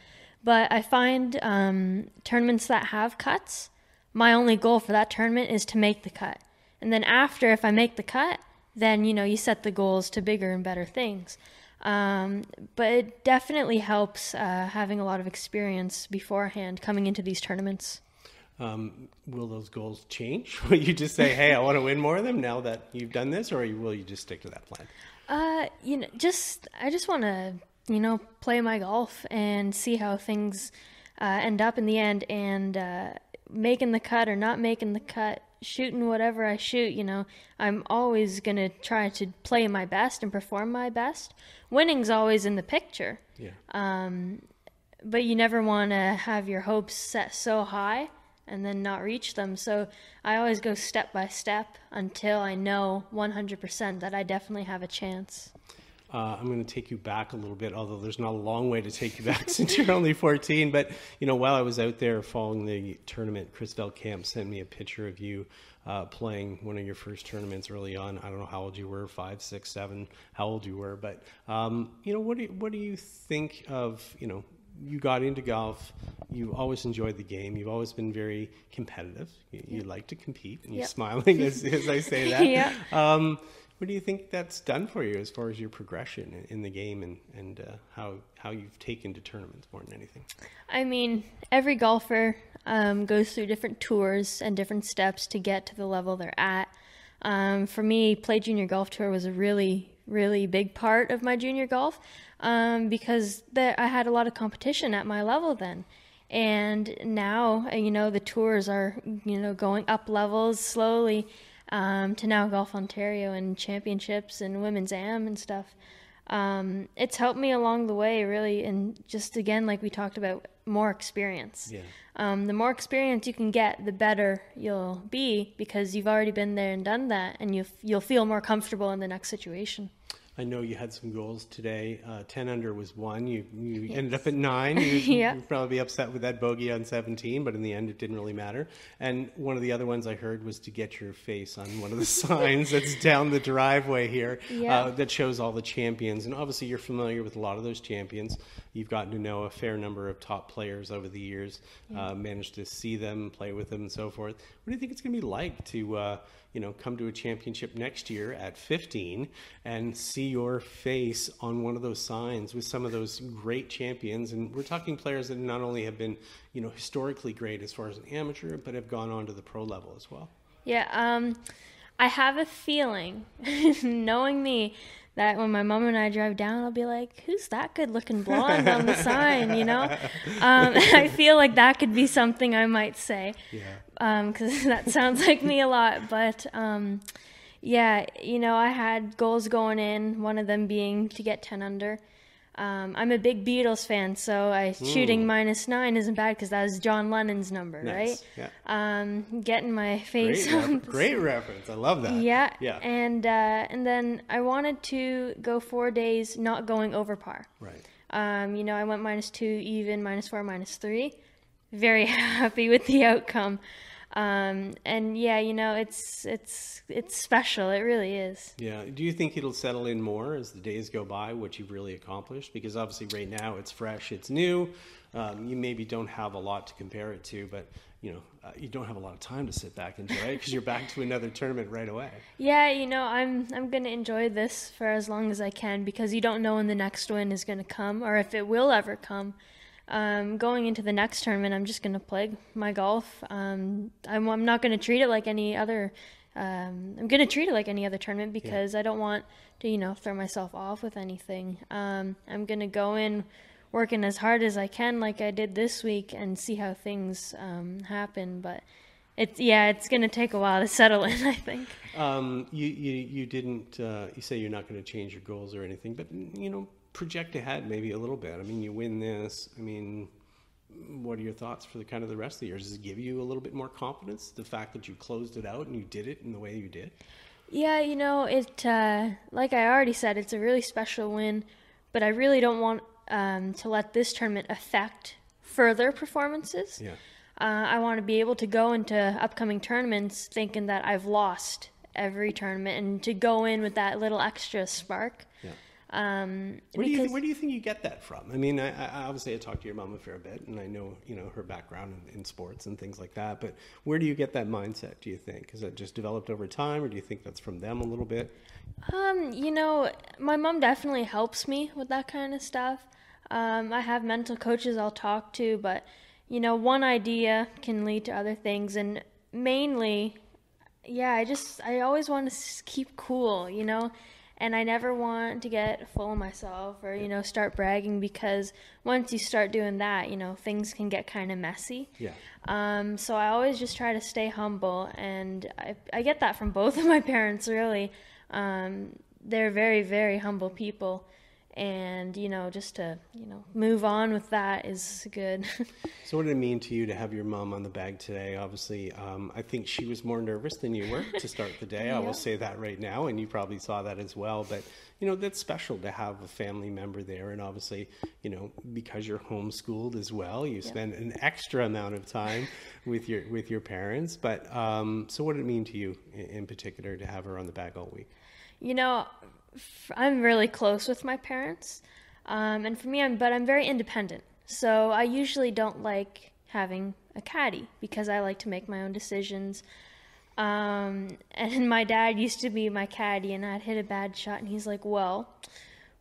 but I find um, tournaments that have cuts, my only goal for that tournament is to make the cut. And then after, if I make the cut, then you know you set the goals to bigger and better things. Um, but it definitely helps uh, having a lot of experience beforehand coming into these tournaments. Um, will those goals change? Will you just say, "Hey, I want to win more of them now that you've done this," or will you just stick to that plan? Uh, you know, just I just want to you know, play my golf and see how things uh, end up in the end. And uh, making the cut or not making the cut, shooting whatever I shoot, you know, I'm always going to try to play my best and perform my best. Winning's always in the picture. Yeah. Um, but you never want to have your hopes set so high and then not reach them. So I always go step by step until I know 100% that I definitely have a chance. Uh, I'm going to take you back a little bit, although there's not a long way to take you back since you're only 14. But you know, while I was out there following the tournament, Chris Camp sent me a picture of you uh, playing one of your first tournaments early on. I don't know how old you were, five, six, seven, how old you were, but um, you know, what do you, what do you think of you know? You got into golf. You always enjoyed the game. You've always been very competitive. You, you like to compete, and you're Yep. smiling as, as I say that. Yeah. Um, what do you think that's done for you as far as your progression in, the game and, and uh, how, how you've taken to tournaments more than anything? I mean, every golfer um, goes through different tours and different steps to get to the level they're at. Um, for me, Play Junior Golf Tour was a really, really big part of my junior golf um, because there, I had a lot of competition at my level then. And now, uh, you know, the tours are, you know, going up levels slowly um, to now Golf Ontario and championships and women's am and stuff um, it's helped me along the way really and just again like we talked about more experience Yeah. um, the more experience you can get the better you'll be because you've already been there and done that and you you'll feel more comfortable in the next situation I know you had some goals today. Uh, 10 under was one. You, you ended up at nine. You, Yeah. You'd probably be upset with that bogey on 17, but in the end, it didn't really matter. And one of the other ones I heard was to get your face on one of the signs that's down the driveway here Yeah. uh, that shows all the champions. And obviously, you're familiar with a lot of those champions. You've gotten to know a fair number of top players over the years, uh, managed to see them, play with them, and so forth. What do you think it's going to be like to, uh, you know, come to a championship next year at 15 and see your face on one of those signs with some of those great champions? And we're talking players that not only have been, you know, historically great as far as an amateur, but have gone on to the pro level as well. Yeah, um, I have a feeling, knowing me, that when my mom and I drive down, I'll be like, "Who's that good-looking blonde on the sign?" You know, um, I feel like that could be something I might say, Yeah. because that sounds like me a lot. But um, yeah, you know, I had goals going in. One of them being to get ten under. Um, I'm a big Beatles fan, so I, shooting minus nine isn't bad because that was John Lennon's number, Nice. right? Yeah. Um, getting my Great, face on refer- great reference. I love that. yeah. Yeah. And uh, and then I wanted to go four days not going over par. right. Um, you know, I went minus two, even, minus four, minus three. Very happy with the outcome. Um, and yeah, you know, it's it's it's special. It really is. Yeah. Do you think it'll settle in more as the days go by, what you've really accomplished? Because obviously, right now it's fresh, it's new. Um, you maybe don't have a lot to compare it to, but you know, uh, you don't have a lot of time to sit back and enjoy it because you're back to another tournament right away. Yeah, you know, I'm I'm gonna enjoy this for as long as I can because you don't know when the next win is gonna come or if it will ever come. Um, going into the next tournament, I'm just gonna play my golf. Um, I'm I'm not gonna treat it like any other. Um, I'm gonna treat it like any other tournament because I don't want to, you know, throw myself off with anything. Um, I'm gonna go in working as hard as I can, like I did this week, and see how things um, happen. But it's yeah, it's gonna take a while to settle in. I think. Um, you, you, you didn't, uh, you say you're not going to change your goals or anything, but, you know, project ahead maybe a little bit. I mean, you win this. I mean, what are your thoughts for the kind of the rest of the year? Does it give you a little bit more confidence? The fact that you closed it out and you did it in the way you did? Yeah, you know, it uh, like I already said, it's a really special win, but I really don't want um, to let this tournament affect further performances. Yeah. Uh, I want to be able to go into upcoming tournaments thinking that I've lost every tournament and to go in with that little extra spark. Yeah. Um, Where do you where do you think you get that from? I mean, I, I obviously I talked to your mom a fair bit, and I know you know her background in, in sports and things like that. But where do you get that mindset? Do you think is that just developed over time, or do you think that's from them a little bit? Um, you know, my mom definitely helps me with that kind of stuff. Um, I have mental coaches I'll talk to, but you know, one idea can lead to other things, and mainly, yeah, I just I always want to keep cool, you know, and I never want to get full of myself or you know start bragging because once you start doing that, you know things can get kind of messy. Yeah. Um, so I always just try to stay humble, and I, I get that from both of my parents. Really, um, they're very very humble people, and you know just to you know move on with that is good. So, what did it mean to you to have your mom on the bag today? Obviously, um, I think she was more nervous than you were to start the day. I will say that right now, and you probably saw that as well. But you know, that's special to have a family member there, and obviously, you know, because you're homeschooled as well, you spend an extra amount of time with your with your parents. But um, so, what did it mean to you in, in particular to have her on the bag all week? You know, I'm really close with my parents, um, and for me, I'm but I'm very independent. So I usually don't like having a caddy because I like to make my own decisions. Um, and my dad used to be my caddy, and I'd hit a bad shot, and he's like, "Well,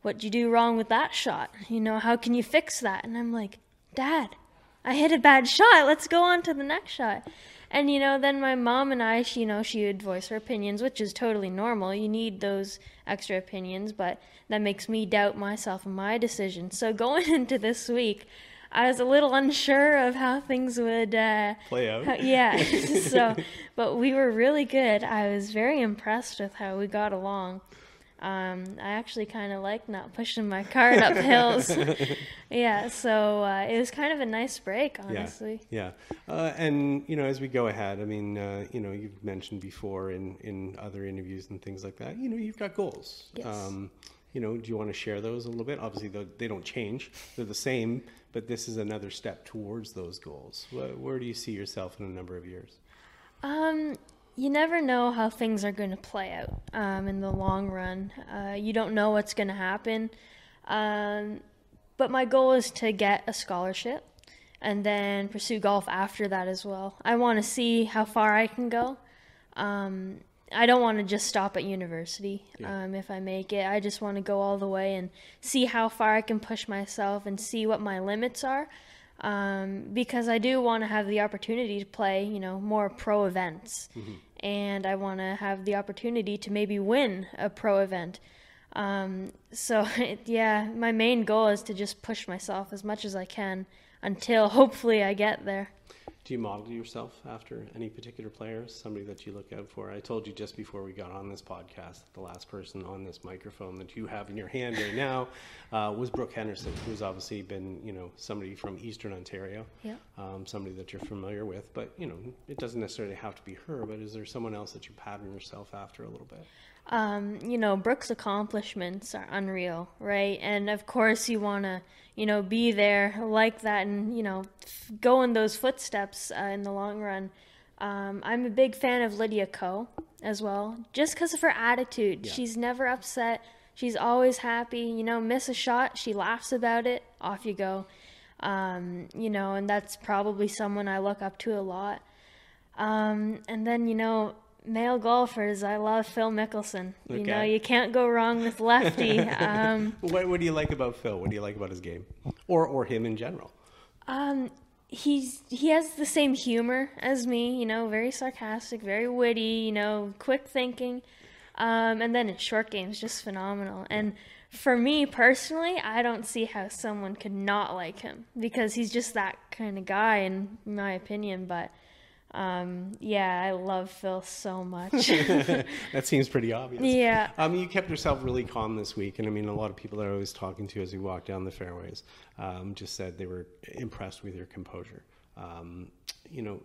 what'd you do wrong with that shot? You know, how can you fix that?" And I'm like, "Dad, I hit a bad shot. Let's go on to the next shot." And you know, then my mom and I, she, you know, she would voice her opinions, which is totally normal. You need those extra opinions, but that makes me doubt myself and my decision. So going into this week, I was a little unsure of how things would uh, Play out. how- yeah. so, but we were really good. I was very impressed with how we got along. Um, I actually kind of like not pushing my cart up hills. yeah, so uh, it was kind of a nice break, honestly. Yeah, yeah. Uh, and you know, as we go ahead, I mean, uh, you know, you've mentioned before in in other interviews and things like that. You know, you've got goals. Yes. Um, you know, do you want to share those a little bit? Obviously, they don't change; they're the same. But this is another step towards those goals. Where, where do you see yourself in a number of years? Um, you never know how things are going to play out um, in the long run. Uh, you don't know what's going to happen. Um, but my goal is to get a scholarship and then pursue golf after that as well. I want to see how far I can go. Um, I don't want to just stop at university um, if I make it. I just want to go all the way and see how far I can push myself and see what my limits are. Um, because I do want to have the opportunity to play, you know, more pro events, and I want to have the opportunity to maybe win a pro event. Um, so yeah, my main goal is to just push myself as much as I can until hopefully I get there. Do you model yourself after any particular players, somebody that you look out for? I told you just before we got on this podcast that the last person on this microphone that you have in your hand right now uh, was Brooke Henderson, who's obviously been, you know, somebody from Eastern Ontario, Yeah. um, somebody that you're familiar with. But you know, it doesn't necessarily have to be her. But is there someone else that you pattern yourself after a little bit? um, you know, Brooke's accomplishments are unreal, right? And of course, you want to, you know, be there like that and, you know, f- go in those footsteps uh, in the long run. Um, I'm a big fan of Lydia Ko as well, just because of her attitude. She's never upset. She's always happy. You know, miss a shot, she laughs about it. Off you go. Um, you know, and that's probably someone I look up to a lot. Um, and then, you know, male golfers, I love Phil Mickelson. You know, you can't go wrong with lefty. um, What, what do you like about Phil? What do you like about his game, or or him in general? um, he's he has the same humor as me. You know, very sarcastic, very witty. You know, quick thinking. Um, and then in short games, just phenomenal. And for me personally, I don't see how someone could not like him because he's just that kind of guy, in my opinion. But um, yeah, I love Phil so much. That seems pretty obvious. yeah. Um, you kept yourself really calm this week, and I mean, a lot of people that I was talking to as we walked down the fairways um, just said they were impressed with your composure. Um, you know,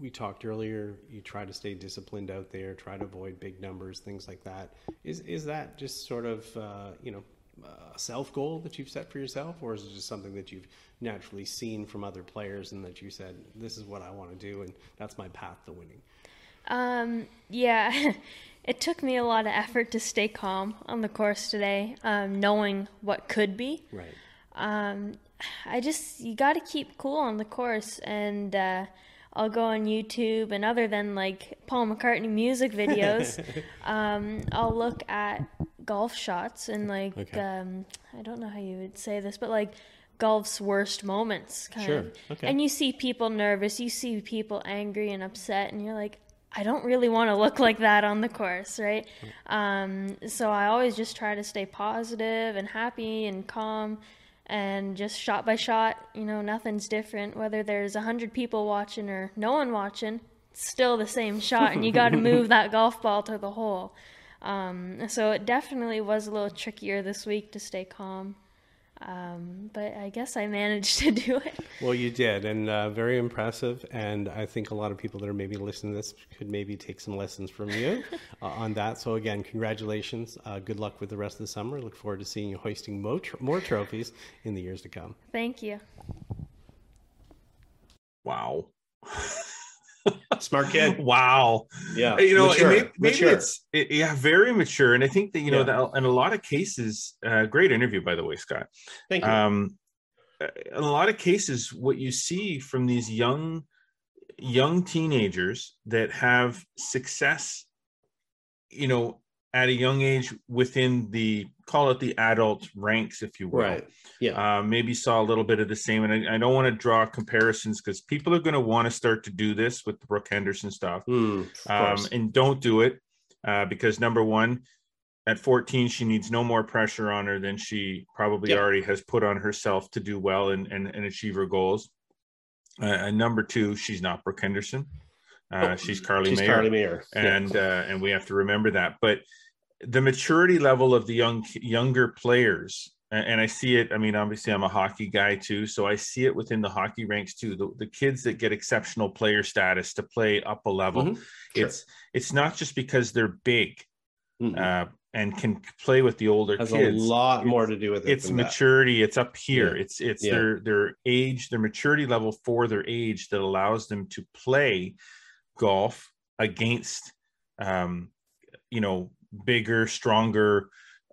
we talked earlier. You try to stay disciplined out there, try to avoid big numbers, things like that. Is is that just sort of uh, you know a self goal that you've set for yourself, or is it just something that you've naturally seen from other players and that you said this is what I want to do and that's my path to winning? Um, yeah, it took me a lot of effort to stay calm on the course today, um, knowing what could be. Right. Um, I just, you got to keep cool on the course. And uh, I'll go on YouTube, and other than like Paul McCartney music videos, um, I'll look at golf shots and like, Okay. um, I don't know how you would say this, but like, golf's worst moments kind Sure. of Okay. and you see people nervous you see people angry and upset and you're like I don't really want to look like that on the course, right? Um, so I always just try to stay positive and happy and calm and just shot by shot, you know, nothing's different. Whether there's a hundred people watching or no one watching, it's still the same shot, and you got to move that golf ball to the hole. Um, so it definitely was a little trickier this week to stay calm. Um, but I guess I managed to do it. Well, you did, and uh, very impressive. And I think a lot of people that are maybe listening to this could maybe take some lessons from you uh, on that. So again, congratulations. Uh, good luck with the rest of the summer. Look forward to seeing you hoisting more, tr- more trophies in the years to come. Thank you. Wow. Smart kid. wow. Yeah. you know Mature. maybe, maybe Mature. it's it, yeah very mature and i think that you know Yeah. that in a lot of cases uh, great interview by the way scott Thank you. um uh, in a lot of cases what you see from these young young teenagers that have success you know at a young age within the call it the adult ranks if you will right. Yeah. uh, maybe saw a little bit of the same. And I, I don't want to draw comparisons because people are going to want to start to do this with the Brooke Henderson stuff. Of Um, and don't do it uh, because number one, at 14, she needs no more pressure on her than she probably Yeah. already has put on herself to do well and, and, and achieve her goals. Uh, and number two, she's not Brooke Henderson. Uh, Oh, she's Carlee She's Meilleur Carlee Meilleur. Yeah. and uh, and we have to remember that. But the maturity level of the young younger players, and I see it. I mean, obviously, I'm a hockey guy too, so I see it within the hockey ranks too. The, the kids that get exceptional player status to play up a level, Mhm. Sure. it's it's not just because they're big Mhm. uh, and can play with the older has kids. a lot more It's- to do with it. It's than that. maturity. It's up here. Yeah. It's it's Yeah. their their age, their maturity level for their age that allows them to play golf against, um, you know, bigger, stronger,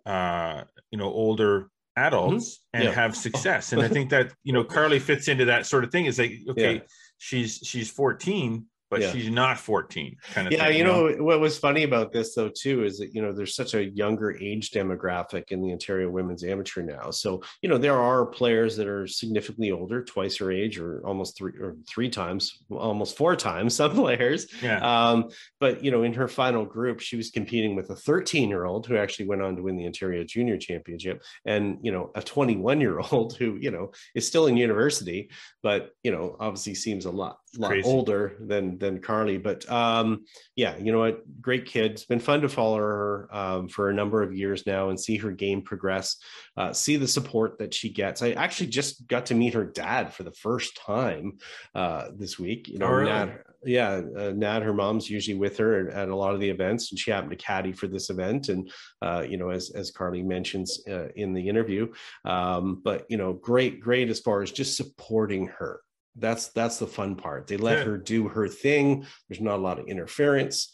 uh, you know, older adults and Mm-hmm. Yeah. have success. And I think that you know Carlee fits into that sort of thing. Is like okay, Yeah. she's she's 14, but Yeah. she's not 14. Kind of yeah thing, you know what was funny about this though too is that you know there's such a younger age demographic in the ontario women's amateur now so you know there are players that are significantly older twice her age or almost three or three times almost four times some players Yeah. um, but you know in her final group she was competing with a 13 year old who actually went on to win the ontario junior championship and you know a 21 year old who you know is still in university but you know obviously seems a lot lot Crazy. older than than carlee but um yeah you know what? Great kid. It's been fun to follow her um, for a number of years now and see her game progress uh, see the support that she gets. I actually just got to meet her dad for the first time uh this week you know Oh, really? Nat, yeah uh, nat her mom's usually with her at, at a lot of the events and she happened to caddy for this event and uh you know as as carlee mentions uh, in the interview. Um but you know great great as far as just supporting her that's that's the fun part. They let Yeah. her do her thing. There's not a lot of interference.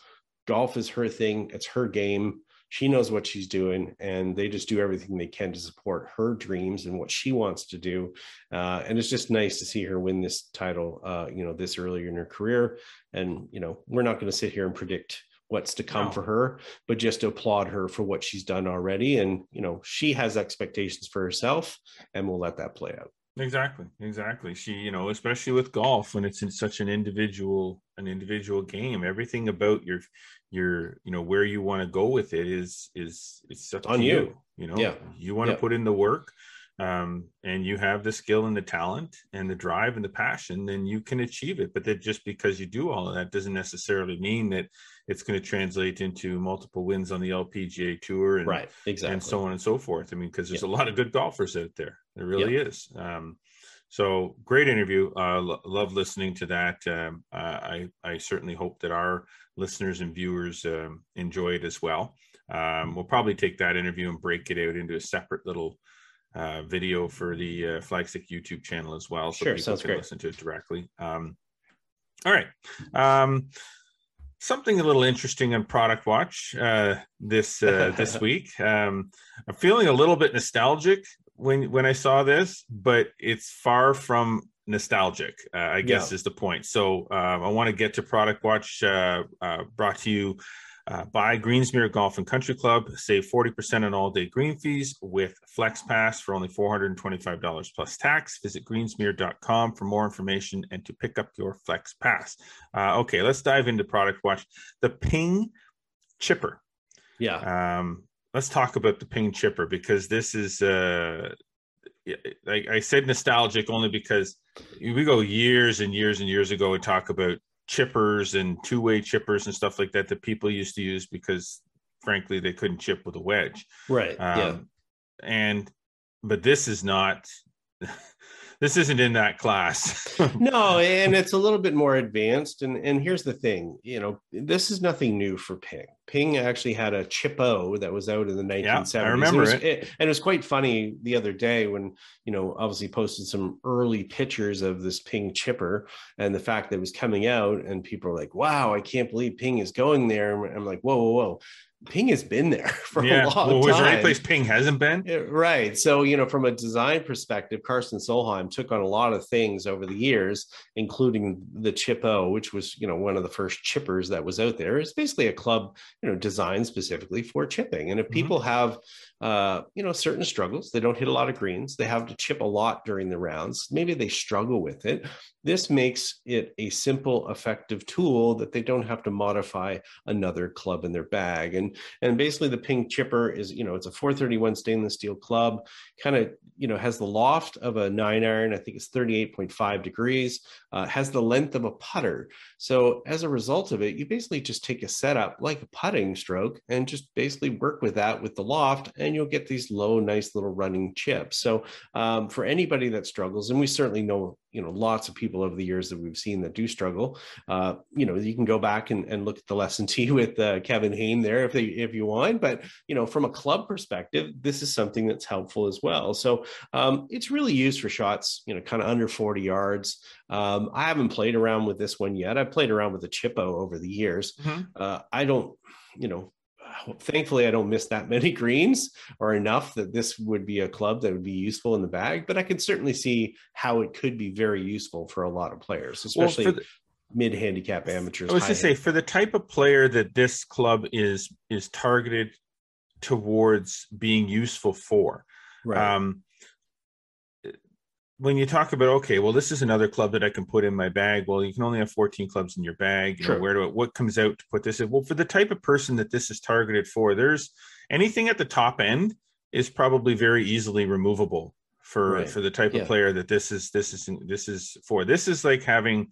Golf is her thing. It's her game. She knows what she's doing and they just do everything they can to support her dreams and what she wants to do. Uh, and it's just nice to see her win this title uh, you know this earlier in her career. And you know we're not going to sit here and predict what's to come for her but just to applaud her for what she's done already. And you know she has expectations for herself and we'll let that play out Exactly, exactly. She, you know, especially with golf when it's in such an individual, an individual game, everything about your, your, you know, where you want to go with it is, is, it's up On to you. you. You know, Yeah. you want to Yeah. put in the work, um, and you have the skill and the talent and the drive and the passion, then you can achieve it. But that just because you do all of that doesn't necessarily mean that it's going to translate into multiple wins on the LPGA tour and right exactly and so on and so forth. I mean, because there's a lot of good golfers out there. There really is. Um, so great interview. Uh, lo- love listening to that. Um, uh, I I certainly hope that our listeners and viewers um, enjoy it as well. Um, we'll probably take that interview and break it out into a separate little uh, video for the uh, Flagstick YouTube channel as well, so Sure, people sounds can great. listen to it directly. Um, all right. Um, something a little interesting on Product Watch uh, this uh, this week. Um, I'm feeling a little bit nostalgic when when I saw this, but it's far from nostalgic. Uh, I guess Yeah. is the point. So um, I want to get to Product Watch, uh, uh, brought to you Uh, buy Greensmere Golf and Country Club. Save 40% on all day green fees with Flex Pass for only $425 plus tax. Visit greensmere.com for more information and to pick up your Flex Pass. Uh, okay, let's dive into product watch. The Ping ChipR. Yeah. Um, let's talk about the Ping ChipR because this is, uh, like I said, nostalgic only because we go years and years and years ago and talk about chippers and two-way chippers and stuff like that that people used to use because frankly they couldn't chip with a wedge. Right um, yeah and but this is not this isn't in that class. no, and it's a little bit more advanced. And and here's the thing, you know, this is nothing new for Ping. Ping actually had a Chip-O that was out in the 1970s. Yeah, I remember it, was, it. it. And it was quite funny the other day when, you know, obviously posted some early pictures of this Ping ChipR and the fact that it was coming out and people are like, wow, I can't believe Ping is going there. I'm like, whoa, whoa, whoa. Ping has been there for yeah. a long well, was time. there any place Ping hasn't been? right. So, you know, from a design perspective, Karsten Solheim took on a lot of things over the years, including the Chip-O, which was, you know, one of the first chippers that was out there. It's basically a club, you know, designed specifically for chipping. And if mm-hmm. people have uh, you know, certain struggles. They don't hit a lot of greens. They have to chip a lot during the rounds. Maybe they struggle with it. This makes it a simple, effective tool that they don't have to modify another club in their bag. And and basically, the Ping ChipR is, you know, it's a 431 stainless steel club. Kind of, you know, has the loft of a nine iron. I think it's 38.5 degrees. Uh, has the length of a putter. So as a result of it, you basically just take a setup like a putting stroke and just basically work with that with the loft and and you'll get these low, nice little running chips. So um, for anybody that struggles, and we certainly know, you know, lots of people over the years that we've seen that do struggle, uh, you know, you can go back and, and look at the lesson T with uh, Kevin Haime there if they, if you want. But, you know, from a club perspective, this is something that's helpful as well. So um, it's really used for shots, you know, kind of under 40 yards. Um, I haven't played around with this one yet. I've played around with the Chip-O over the years. Mm-hmm. Uh, I don't, you know, thankfully I don't miss that many greens or enough that this would be a club that would be useful in the bag, but I can certainly see how it could be very useful for a lot of players, especially well, the, mid handicap amateurs. I was to say for the type of player that this club is is targeted towards being useful for. Right. Um, when you talk about okay, well, this is another club that I can put in my bag. Well, you can only have 14 clubs in your bag. You sure. know, where do it what comes out to put this in? Well, for the type of person that this is targeted for, there's anything at the top end is probably very easily removable for right. for the type yeah. of player that this is this is this is for. This is like having,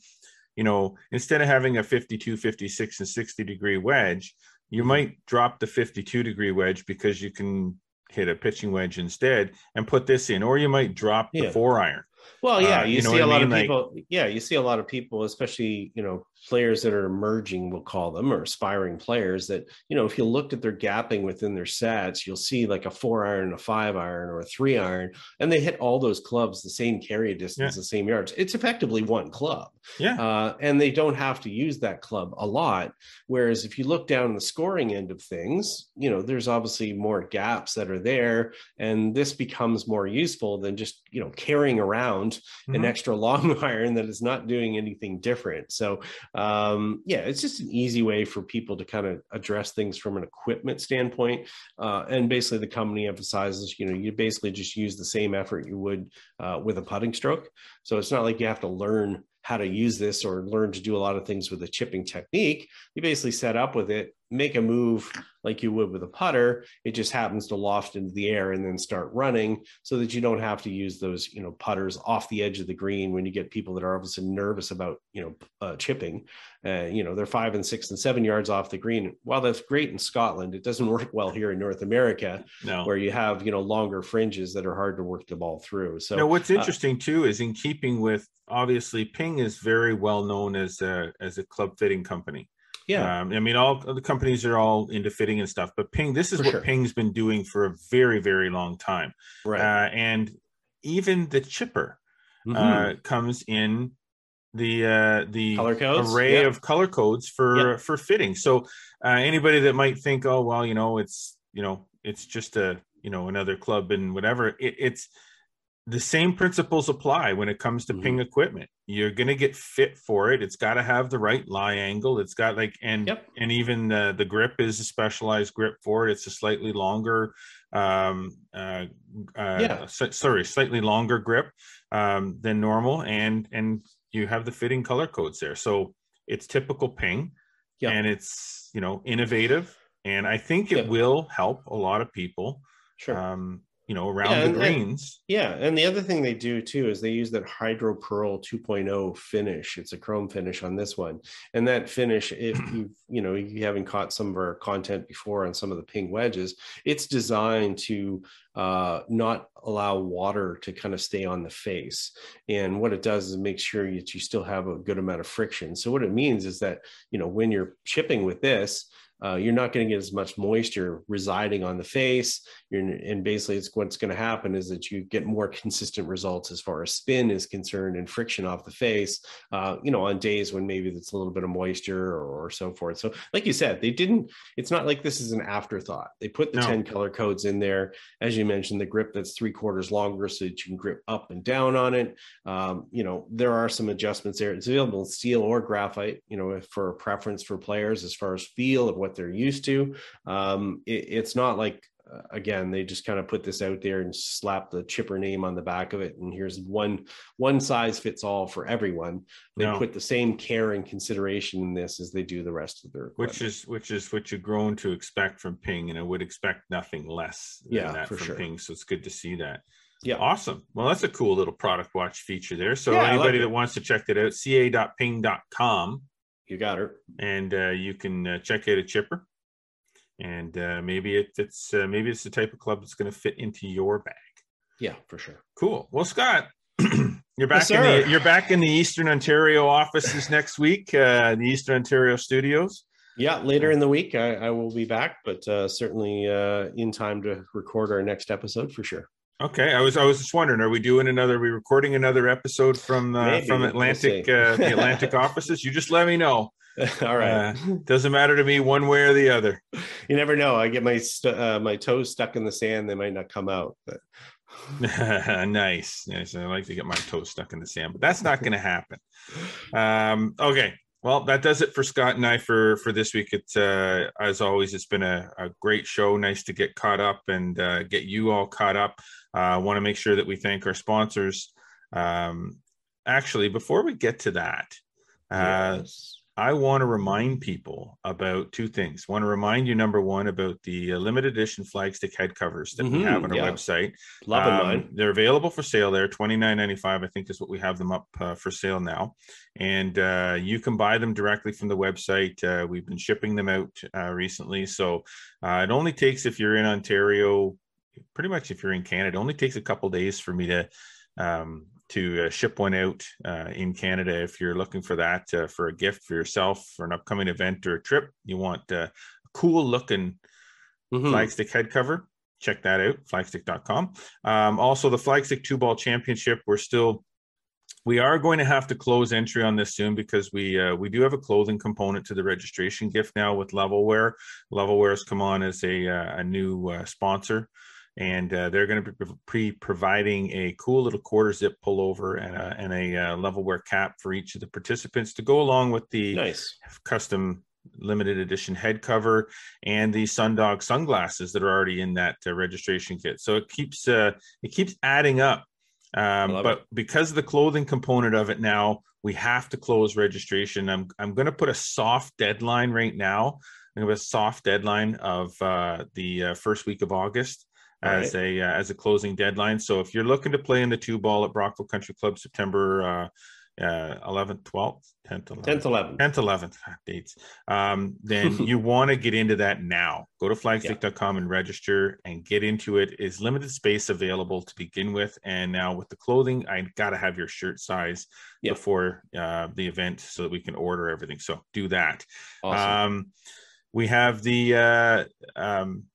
you know, instead of having a 52, 56, and 60 degree wedge, you mm-hmm. might drop the 52 degree wedge because you can hit a pitching wedge instead and put this in, or you might drop the yeah. four iron. Well, yeah, uh, you, you know see a lot mean? of people. Like, yeah, you see a lot of people, especially you know players that are emerging, we'll call them, or aspiring players that, you know, if you looked at their gapping within their sets, you'll see like a four iron, a five iron, or a three iron, and they hit all those clubs the same carry distance, yeah. the same yards. It's effectively one club. Yeah. Uh, and they don't have to use that club a lot. Whereas if you look down the scoring end of things, you know, there's obviously more gaps that are there. And this becomes more useful than just, you know, carrying around mm-hmm. an extra long iron that is not doing anything different. So, um, yeah, it's just an easy way for people to kind of address things from an equipment standpoint. Uh, and basically, the company emphasizes, you know, you basically just use the same effort you would uh, with a putting stroke. So it's not like you have to learn how to use this or learn to do a lot of things with the chipping technique. You basically set up with it, make a move like you would with a putter. It just happens to loft into the air and then start running so that you don't have to use those, you know, putters off the edge of the green when you get people that are obviously nervous about, you know, uh, chipping. Uh, you know, they're five and six and seven yards off the green. While that's great in Scotland, it doesn't work well here in North America, no. where you have, you know, longer fringes that are hard to work the ball through. So, now, what's uh, interesting uh, too is in keeping with obviously Ping is very well known as a as a club fitting company. Yeah, um, I mean, all the companies are all into fitting and stuff, but Ping, this is for what sure. Ping's been doing for a very, very long time. Right, uh, and even the chipper uh, mm-hmm. uh, comes in the uh, the array of color codes for for fitting. So uh, anybody that might think, oh well, you know, it's you know, it's just a you know another club and whatever. It, it's the same principles apply when it comes to mm-hmm. ping equipment you're gonna get fit for it. It's got to have the right lie angle. It's got like and Yep. and even uh, the grip is a specialized grip for it. It's a slightly longer, um, uh, uh, Yeah. s- sorry, slightly longer grip um, than normal, and and you have the fitting color codes there. So it's typical ping, Yeah. and it's you know innovative, and I think it Yeah. will help a lot of people. Sure. Um, you know, around Yeah, the greens. Yeah, and the other thing they do too is they use that Hydro Pearl 2.0 finish. It's a chrome finish on this one, and that finish, if you you know you haven't caught some of our content before on some of the ping wedges, it's designed to uh, not allow water to kind of stay on the face. And what it does is make sure that you still have a good amount of friction. So what it means is that you know when you're chipping with this. Uh, you're not going to get as much moisture residing on the face. You're, and basically, it's what's going to happen is that you get more consistent results as far as spin is concerned and friction off the face. Uh, you know, on days when maybe there's a little bit of moisture or, or so forth. So, like you said, they didn't. It's not like this is an afterthought. They put the No. ten color codes in there, as you mentioned, the grip that's three quarters longer, so that you can grip up and down on it. Um, you know, there are some adjustments there. It's available in steel or graphite. You know, if for a preference for players as far as feel of what they're used to. Um, it, it's not like uh, again they just kind of put this out there and slap the chipper name on the back of it and here's one one size fits all for everyone they No. put the same care and consideration in this as they do the rest of their equipment. which is which is what you've grown to expect from Ping, and I would expect nothing less than Yeah, that for from sure. Ping. So it's good to see that. yeah Awesome. Well, that's a cool little product watch feature there. So Yeah, I like anybody that wants to check that out, ca.ping.com, you got her and uh, you can uh, check out a chipper. And uh, maybe it, it's uh, maybe it's the type of club that's going to fit into your bag. yeah for sure Cool. Well, Scott, you're back Yes, in the you're back in the Eastern Ontario offices next week, uh, the Eastern Ontario studios. yeah later in the week i, I will be back but uh, certainly uh, in time to record our next episode for sure Okay, I was I was just wondering, are we doing another? Are we recording another episode from uh, Maybe, from we'll Atlantic uh, the Atlantic offices? You just let me know. all right Uh, doesn't matter to me one way or the other. you never know i get my st- uh, my toes stuck in the sand they might not come out but nice, nice. I like to get my toes stuck in the sand, but that's not going to happen. Um, okay, well, that does it for Scott and I for for this week. It's uh, as always, it's been a, a great show. Nice to get caught up and uh, get you all caught up. I uh, want to make sure that we thank our sponsors. Um, actually, before we get to that, uh, yes. I want to remind people about two things. I want to remind you, number one, about the uh, limited edition flagstick head covers that we Mhm, have on our yeah. website. Love Um, mine They're available for sale there. Twenty nine ninety five, I think, is what we have them up uh, for sale now, and uh, you can buy them directly from the website. Uh, we've been shipping them out uh, recently, so uh, it only takes if you're in Ontario, pretty much if you're in Canada, it only takes a couple days for me to um, to uh, ship one out uh, in Canada if you're looking for that uh, for a gift for yourself for an upcoming event or a trip. You want uh, a cool looking Mhm. flagstick head cover check that out flagstick.com um, also the flagstick two ball championship we're still we are going to have to close entry on this soon because we uh, we do have a clothing component to the registration gift now with levelwear levelwear has come on as a, uh, a new uh, sponsor and uh, they're going to be pre- providing a cool little quarter zip pullover and a, and a uh, levelwear cap for each of the participants to go along with the nice. custom limited edition head cover and the sundog sunglasses that are already in that uh, registration kit. So it keeps uh it keeps adding up. Um but because of the clothing component of it now we have to close registration. I'm i'm going to put a soft deadline right now. I'm going to have a soft deadline of uh the uh, first week of august as a uh, as a closing deadline. So if you're looking to play in the two ball at brockville country club september uh uh 11th 12th 10th 11th 10th 11th 10th 11th ah, dates. Um then you want to get into that now. Go to flagstick.com and register and get into it. Is limited space available to begin with. And now with the clothing i gotta have your shirt size Yeah. before uh, the event so that we can order everything. So do that. Awesome. Um we have the uh um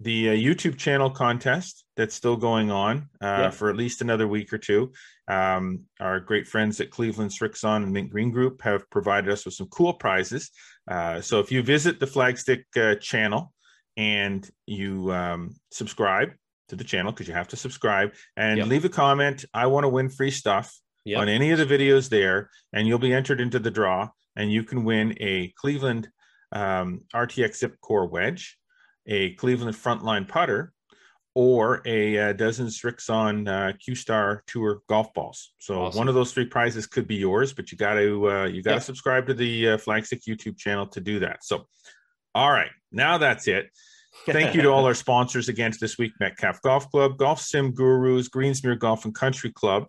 the uh, YouTube channel contest that's still going on uh, Yeah. for at least another week or two. Um, our great friends at Cleveland Srixon and Mint Green Group have provided us with some cool prizes. Uh, so if you visit the Flagstick uh, channel and you um, subscribe to the channel, because you have to subscribe and Yep. leave a comment, I want to win free stuff. yep. on any of the videos there, and you'll be entered into the draw, and you can win a Cleveland um, RTX Zip Core wedge, a Cleveland Frontline putter, or a, uh, dozen Srixon uh, Q Star Tour golf balls. So awesome. one of those three prizes could be yours, but you got to uh, you got to yeah. subscribe to the uh, Flagstick YouTube channel to do that. So, all right, now that's it. Thank you to all our sponsors again this week: Metcalfe Golf Club, Golf Sim Gurus, Greensmere Golf and Country Club,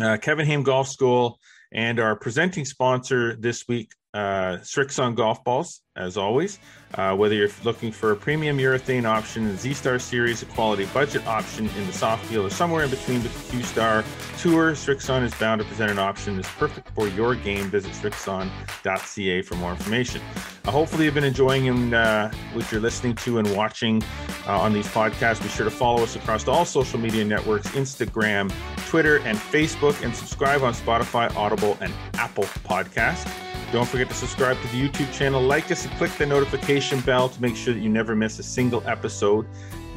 uh, Kevin Haime Golf School, and our presenting sponsor this week, uh, Srixon golf balls, as always. Uh, whether you're looking for a premium urethane option in the Z Star series, a quality budget option in the soft feel, or somewhere in between the Q Star Tour, Srixon is bound to present an option that's perfect for your game. Visit srixon.ca for more information. Uh, hopefully, you've been enjoying uh, what you're listening to and watching uh, on these podcasts. Be sure to follow us across all social media networks Instagram, Twitter, and Facebook, and subscribe on Spotify, Audible, and Apple Podcast. Don't forget to subscribe to the YouTube channel, like us, and click the notification bell to make sure that you never miss a single episode.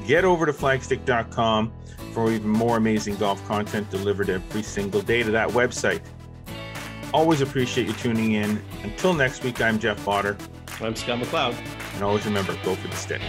Get over to flagstick.com for even more amazing golf content delivered every single day to that website. Always appreciate you tuning in. Until next week, I'm Jeff Potter. I'm Scott McLeod. And always remember go for the stick.